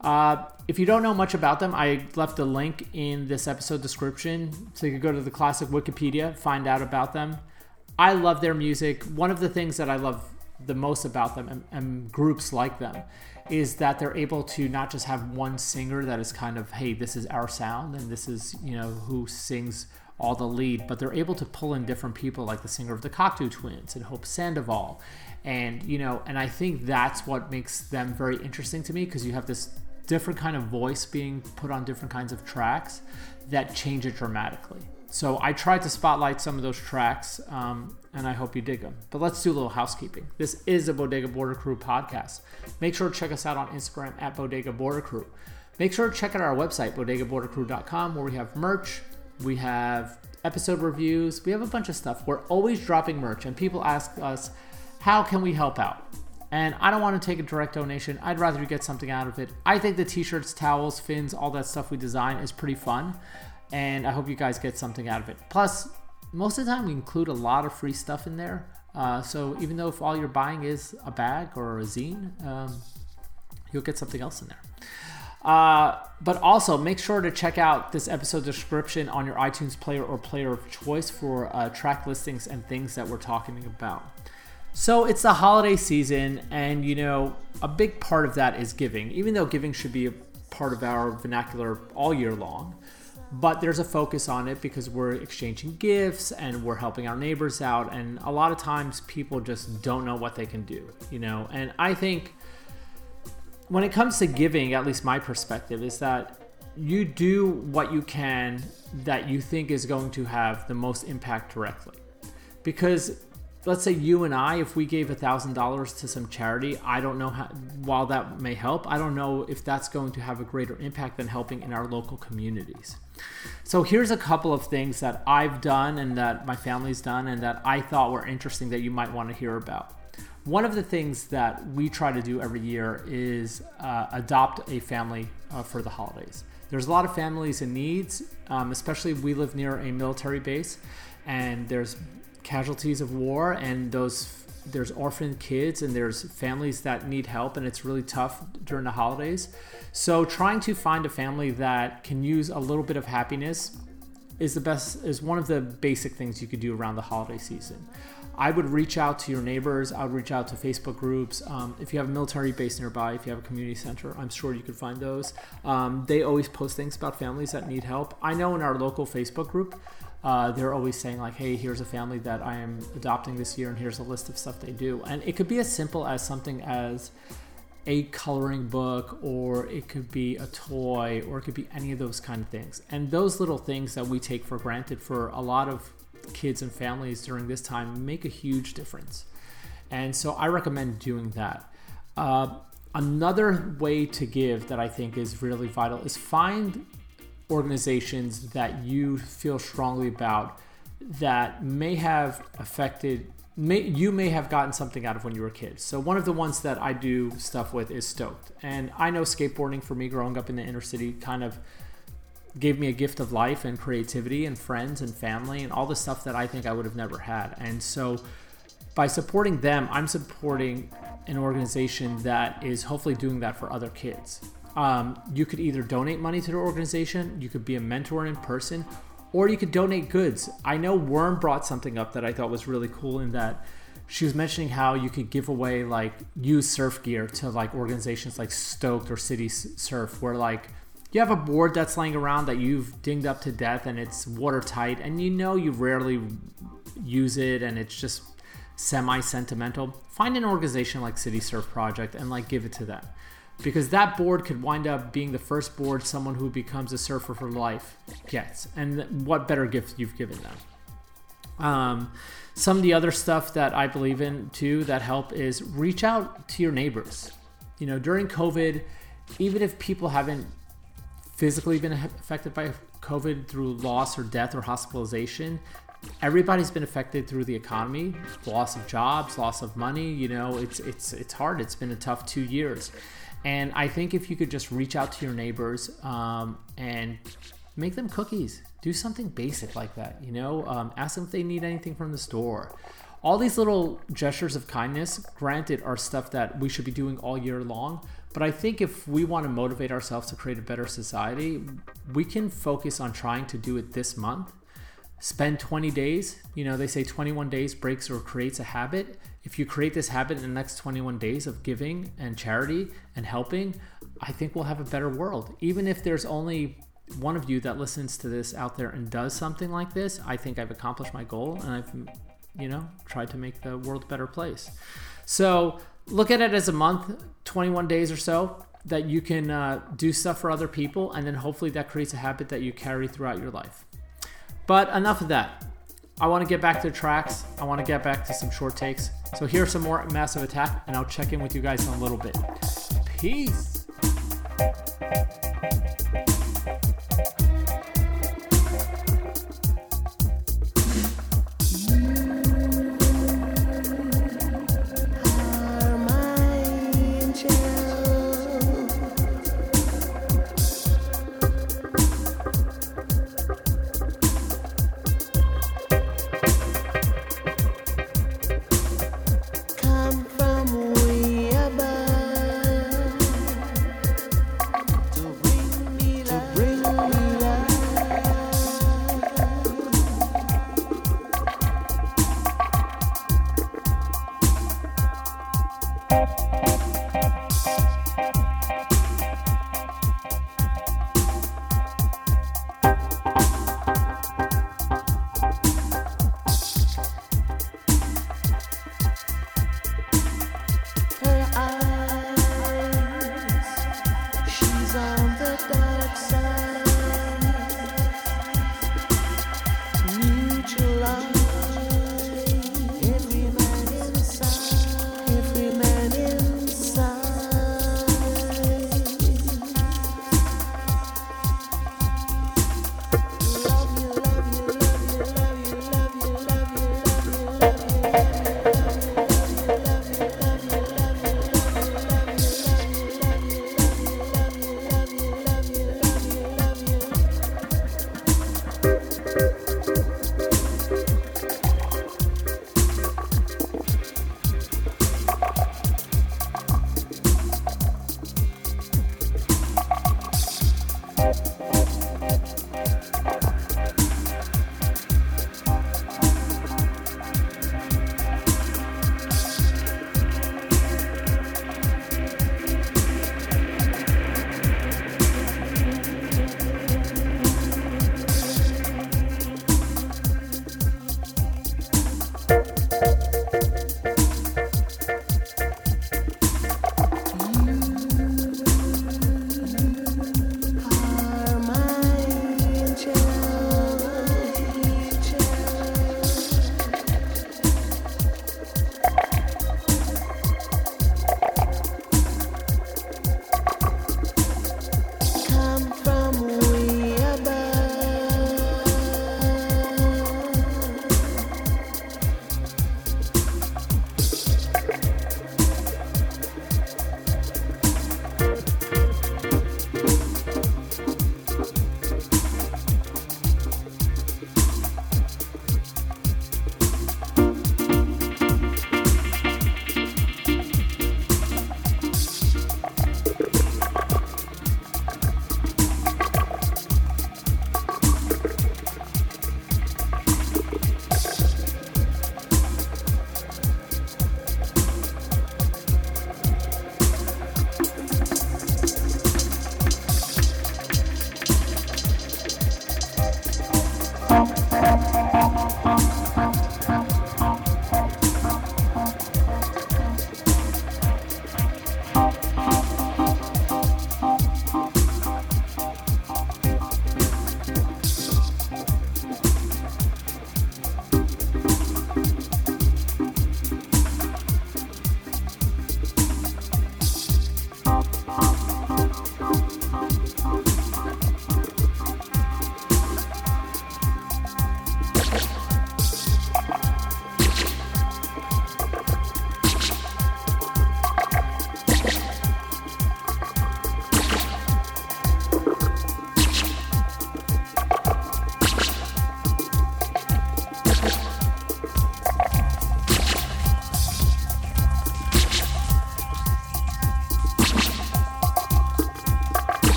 Uh, if you don't know much about them, I left a link in this episode description so you can go to the classic Wikipedia, find out about them. I love their music. One of the things that I love the most about them and, and groups like them is that they're able to not just have one singer that is kind of, hey, this is our sound and this is, you know, who sings all the lead, but they're able to pull in different people like the singer of the Cocteau Twins and Hope Sandoval. And, you know, and I think that's what makes them very interesting to me because you have this different kind of voice being put on different kinds of tracks that change it dramatically. So I tried to spotlight some of those tracks, um, and I hope you dig them. But let's do a little housekeeping. This is a Bodega Border Crew podcast. Make sure to check us out on Instagram at Bodega Border Crew. Make sure to check out our website, bodegabordercrew.com, where we have merch, we have episode reviews, we have a bunch of stuff. We're always dropping merch, and people ask us, how can we help out? And I don't want to take a direct donation. I'd rather you get something out of it. I think the t shirts, towels, fins, all that stuff we design is pretty fun. And I hope you guys get something out of it. Plus, most of the time we include a lot of free stuff in there. Uh, so even though if all you're buying is a bag or a zine, um, you'll get something else in there. Uh, but also make sure to check out this episode description on your iTunes player or player of choice for uh, track listings and things that we're talking about. So it's the holiday season, and you know, a big part of that is giving, even though giving should be a part of our vernacular all year long. But there's a focus on it because we're exchanging gifts and we're helping our neighbors out. And a lot of times people just don't know what they can do, you know. And I think when it comes to giving, at least my perspective is that you do what you can that you think is going to have the most impact directly. Because let's say you and I, if we gave a thousand dollars to some charity, I don't know how. While that may help, I don't know if that's going to have a greater impact than helping in our local communities. So here's a couple of things that I've done and that my family's done and that I thought were interesting that you might want to hear about. One of the things that we try to do every year is uh, adopt a family uh, for the holidays. There's a lot of families in needs, um, especially we live near a military base, and there's casualties of war, and those there's orphan kids and there's families that need help, and it's really tough during the holidays. So trying to find a family that can use a little bit of happiness is the best is one of the basic things you could do around the holiday season. I would reach out to your neighbors. I would reach out to Facebook groups. Um, if you have a military base nearby, if you have a community center, I'm sure you could find those. Um, they always post things about families that need help. I know in our local Facebook group, uh, they're always saying like, "Hey, here's a family that I am adopting this year, and here's a list of stuff they do." And it could be as simple as something as a coloring book or it could be a toy or it could be any of those kind of things and those little things that we take for granted for a lot of kids and families during this time make a huge difference. And so i recommend doing that. Uh, another way to give that i think is really vital is find organizations that you feel strongly about that may have affected may, you may have gotten something out of when you were a kid. So one of the ones that I do stuff with is Stoked, and I know skateboarding for me growing up in the inner city kind of gave me a gift of life and creativity and friends and family and all the stuff that I think I would have never had. And so by supporting them, I'm supporting an organization that is hopefully doing that for other kids. Um, you could either donate money to the organization, you could be a mentor in person, or you could donate goods. I know Worm brought something up that I thought was really cool in that she was mentioning how you could give away like used surf gear to like organizations like Stoked or City Surf, where like you have a board that's laying around that you've dinged up to death and it's watertight and you know you rarely use it and it's just semi sentimental. Find an organization like City Surf Project and like give it to them because that board could wind up being the first board someone who becomes a surfer for life gets. And what better gift you've given them? Um, some of the other stuff that I believe in too that help is reach out to your neighbors. You know, during COVID, even if people haven't physically been affected by COVID through loss or death or hospitalization, everybody's been affected through the economy, loss of jobs, loss of money. You know, it's it's it's hard. It's been a tough two years, and I think if you could just reach out to your neighbors um, and make them cookies, do something basic like that. You know, um, ask them if they need anything from the store. all these little gestures of kindness, granted, are stuff that we should be doing all year long. But I think if we want to motivate ourselves to create a better society, we can focus on trying to do it this month. Spend 20 days. You know, they say 21 days breaks or creates a habit. If you create this habit in the next 21 days of giving and charity and helping, I think we'll have a better world. Even if there's only one of you that listens to this out there and does something like this, I think I've accomplished my goal and I've, you know, tried to make the world a better place. So look at it as a month, 21 days or so that you can uh, do stuff for other people, and then hopefully that creates a habit that you carry throughout your life. But enough of that. I want to get back to the tracks. I want to get back to some short takes. So here's some more Massive Attack, and I'll check in with you guys in a little bit. Peace.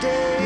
Day,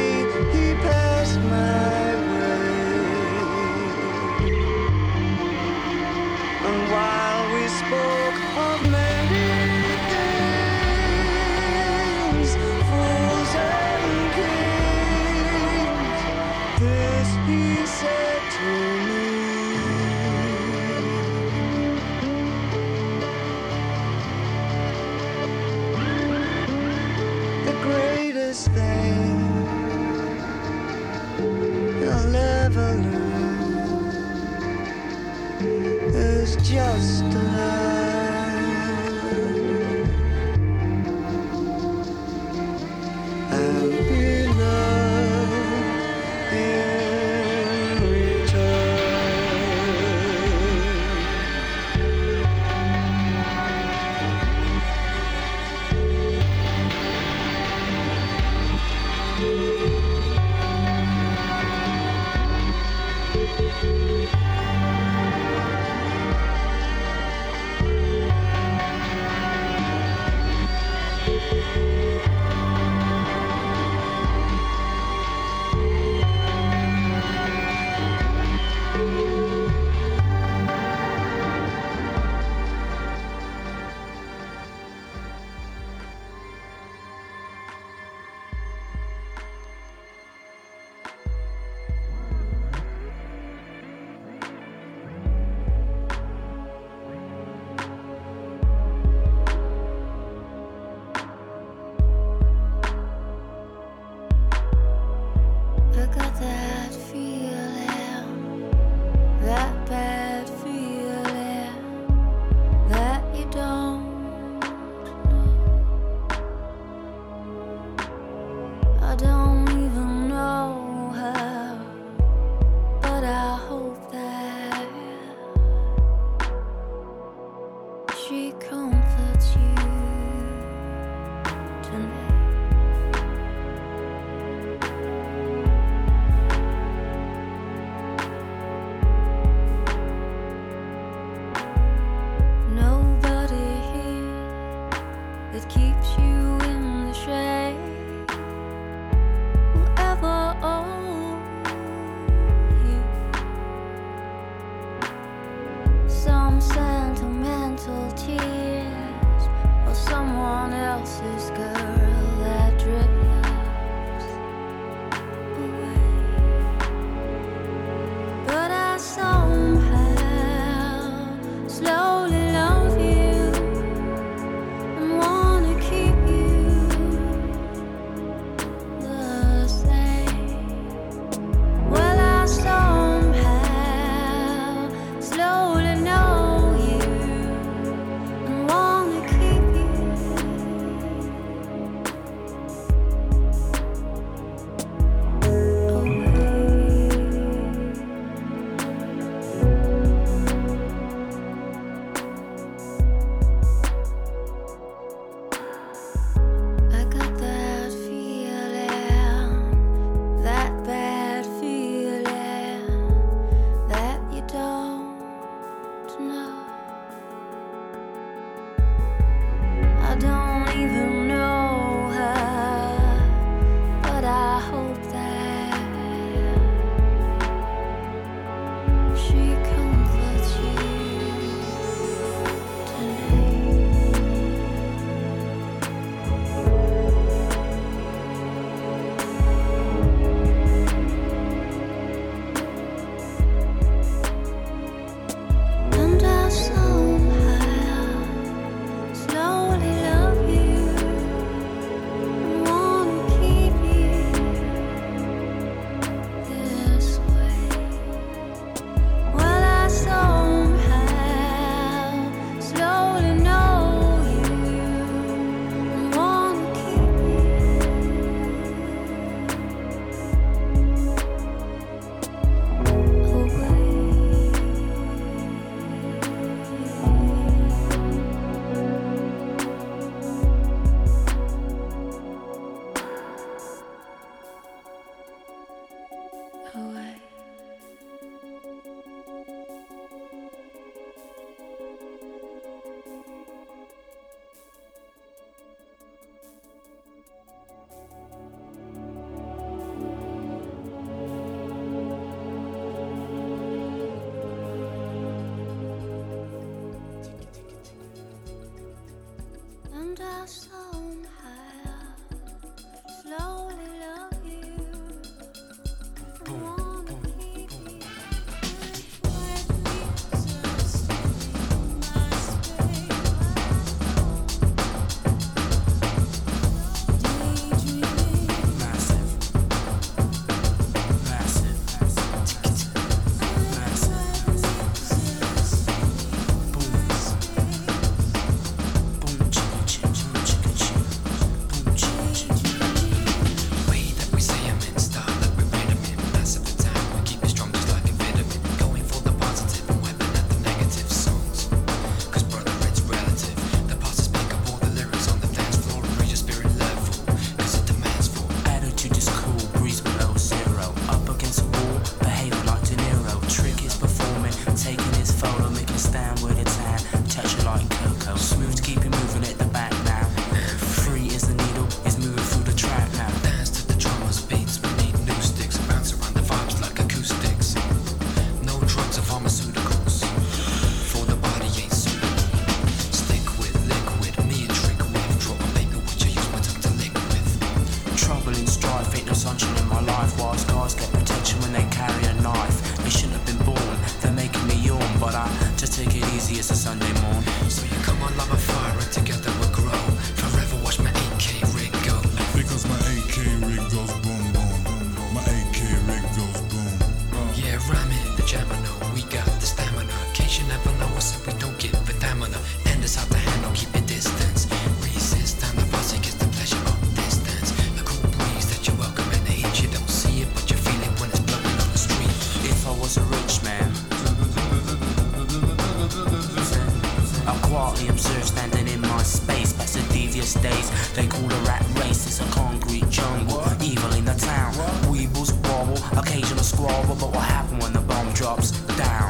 occasional squabble, but what happens when the bomb drops down?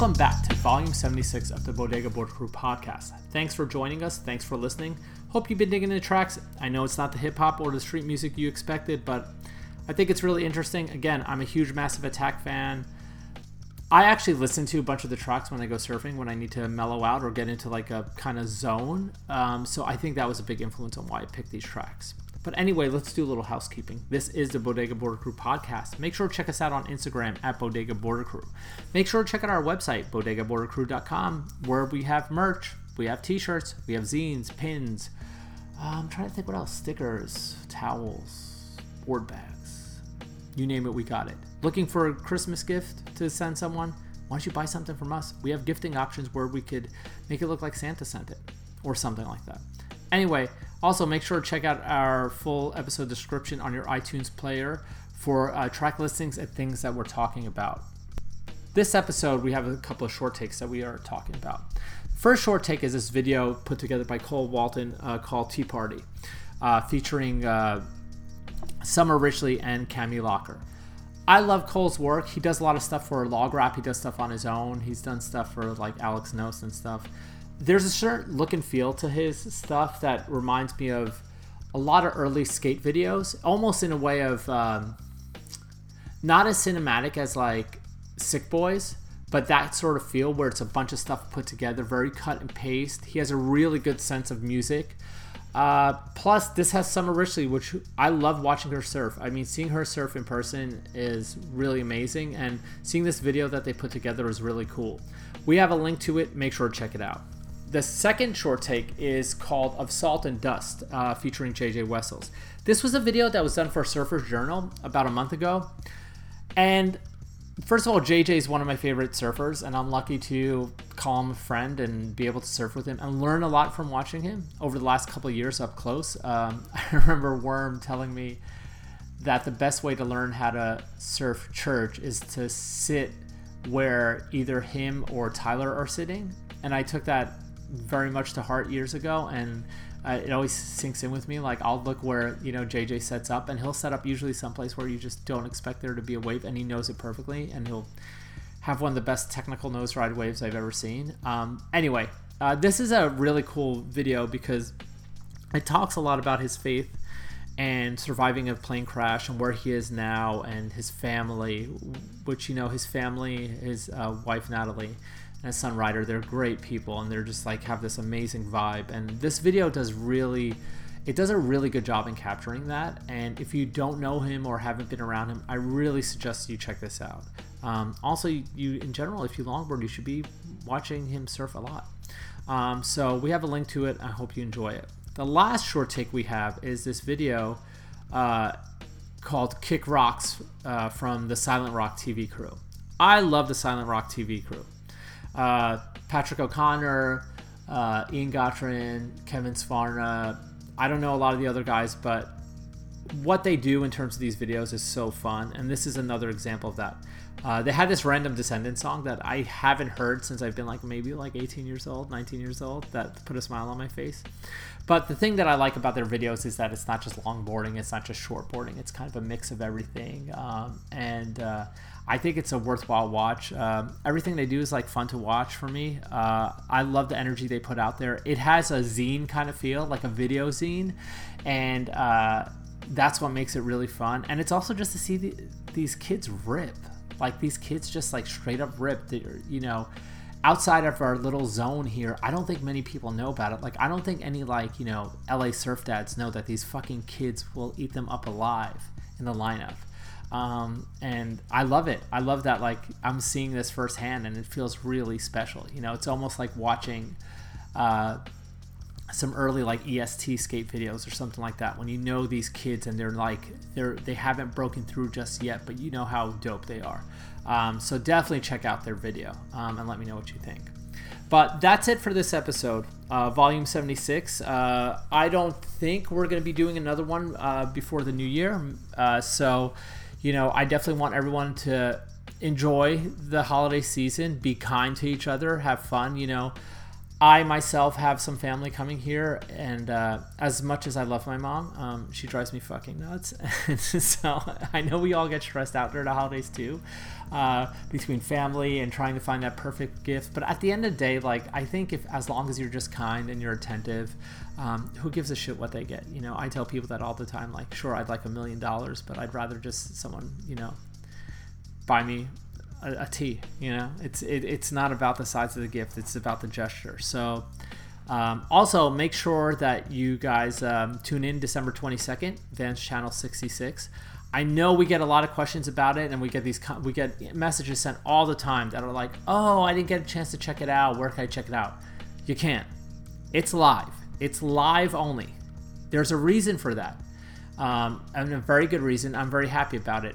Welcome back to volume 76 of the Bodega Border Crew podcast. Thanks for joining us. Thanks for listening. Hope you've been digging the tracks. I know it's not the hip hop or the street music you expected, but I think it's really interesting. Again, I'm a huge Massive Attack fan. I actually listen to a bunch of the tracks when I go surfing when I need to mellow out or get into like a kind of zone. Um, so I think that was a big influence on why I picked these tracks. But anyway, let's do a little housekeeping. This is the Bodega Border Crew podcast. Make sure to check us out on Instagram at Bodega Border Crew. Make sure to check out our website, bodegabordercrew.com, where we have merch, we have t shirts, we have zines, pins. Uh, I'm trying to think what else stickers, towels, board bags. You name it, we got it. Looking for a Christmas gift to send someone? Why don't you buy something from us? We have gifting options where we could make it look like Santa sent it or something like that. Anyway, also make sure to check out our full episode description on your iTunes player for uh, track listings and things that we're talking about. This episode, we have a couple of short takes that we are talking about. First short take is this video put together by Cole Walton uh, called Tea Party, uh, featuring uh, Summer Richley and Cami Locker. I love Cole's work. He does a lot of stuff for Log Rap. He does stuff on his own. He's done stuff for like Alex Knost and stuff. There's a certain look and feel to his stuff that reminds me of a lot of early skate videos, almost in a way of um, not as cinematic as like Sick Boys, but that sort of feel where it's a bunch of stuff put together, very cut and paste. He has a really good sense of music. Uh, plus, this has Summer Richley, which I love watching her surf. I mean, seeing her surf in person is really amazing, and seeing this video that they put together is really cool. We have a link to it. Make sure to check it out. The second short take is called Of Salt and Dust, uh, featuring JJ Wessels. This was a video that was done for Surfer's Journal about a month ago. And first of all, JJ is one of my favorite surfers, and I'm lucky to call him a friend and be able to surf with him and learn a lot from watching him over the last couple years up close. Um, I remember Worm telling me that the best way to learn how to surf church is to sit where either him or Tyler are sitting. And I took that very much to heart years ago, and uh, it always sinks in with me. Like I'll look where you know JJ sets up, and he'll set up usually someplace where you just don't expect there to be a wave, and he knows it perfectly, and he'll have one of the best technical nose ride waves I've ever seen. Um, anyway, uh, this is a really cool video because it talks a lot about his faith and surviving a plane crash and where he is now and his family which you know his family his uh, wife natalie and son they're great people and they're just like have this amazing vibe and this video does really it does a really good job in capturing that and if you don't know him or haven't been around him i really suggest you check this out um, also you in general if you longboard you should be watching him surf a lot um, so we have a link to it i hope you enjoy it the last short take we have is this video uh, called Kick Rocks uh, from the Silent Rock TV crew. I love the Silent Rock TV crew. Uh, Patrick O'Connor, uh, Ian Gottrin, Kevin Svarna. I don't know a lot of the other guys, but what they do in terms of these videos is so fun. And this is another example of that. Uh, they had this random Descendant song that I haven't heard since I've been like maybe like 18 years old, 19 years old, that put a smile on my face. But the thing that I like about their videos is that it's not just longboarding, it's not just shortboarding, it's kind of a mix of everything. Um, and uh, I think it's a worthwhile watch. Um, everything they do is like fun to watch for me. Uh, I love the energy they put out there. It has a zine kind of feel, like a video zine. And uh, that's what makes it really fun. And it's also just to see the, these kids rip. Like these kids just like straight up rip. You know, outside of our little zone here, I don't think many people know about it. Like I don't think any like you know LA surf dads know that these fucking kids will eat them up alive in the lineup. Um, and I love it. I love that like I'm seeing this firsthand, and it feels really special. You know, it's almost like watching. Uh, some early like EST skate videos or something like that when you know these kids and they're like they're they haven't broken through just yet but you know how dope they are um, so definitely check out their video um, and let me know what you think but that's it for this episode uh, volume 76 uh, i don't think we're going to be doing another one uh, before the new year uh, so you know i definitely want everyone to enjoy the holiday season be kind to each other have fun you know I myself have some family coming here, and uh, as much as I love my mom, um, she drives me fucking nuts. so I know we all get stressed out during the holidays too, uh, between family and trying to find that perfect gift. But at the end of the day, like I think if as long as you're just kind and you're attentive, um, who gives a shit what they get? You know, I tell people that all the time. Like, sure, I'd like a million dollars, but I'd rather just someone, you know, buy me a, tea. You know, it's it, it's not about the size of the gift; it's about the gesture. So, um, also make sure that you guys um, tune in December twenty second, Vans Channel sixty six. I know we get a lot of questions about it, and we get these we get messages sent all the time that are like, "Oh, I didn't get a chance to check it out. Where can I check it out?" You can't. It's live. It's live only. There's a reason for that, um, and a very good reason. I'm very happy about it.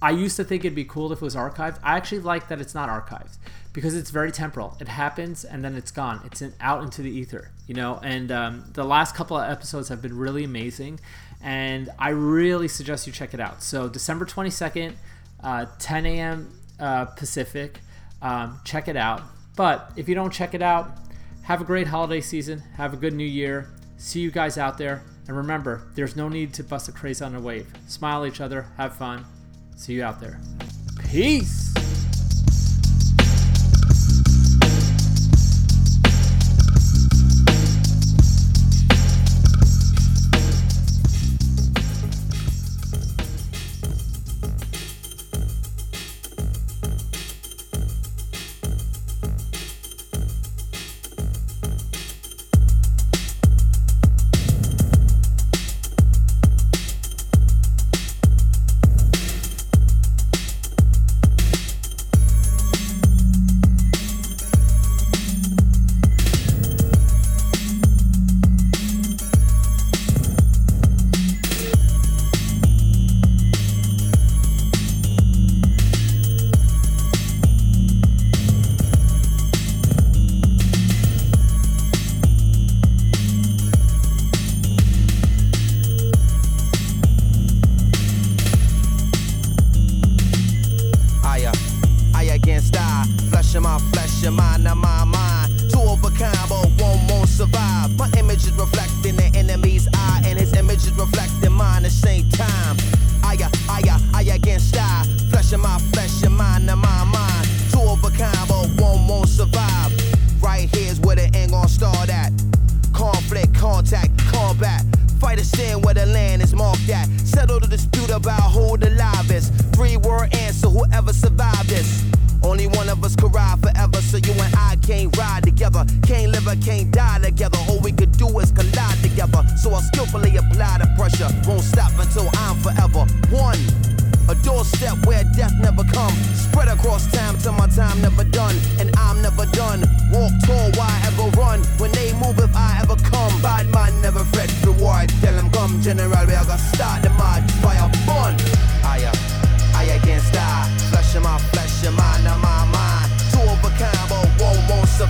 I used to think it'd be cool if it was archived. I actually like that it's not archived because it's very temporal. It happens and then it's gone. It's in, out into the ether, you know. And um, the last couple of episodes have been really amazing, and I really suggest you check it out. So December twenty second, uh, 10 a.m. Uh, Pacific. Um, check it out. But if you don't check it out, have a great holiday season. Have a good new year. See you guys out there. And remember, there's no need to bust a craze on a wave. Smile at each other. Have fun. See you out there. Peace.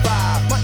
five.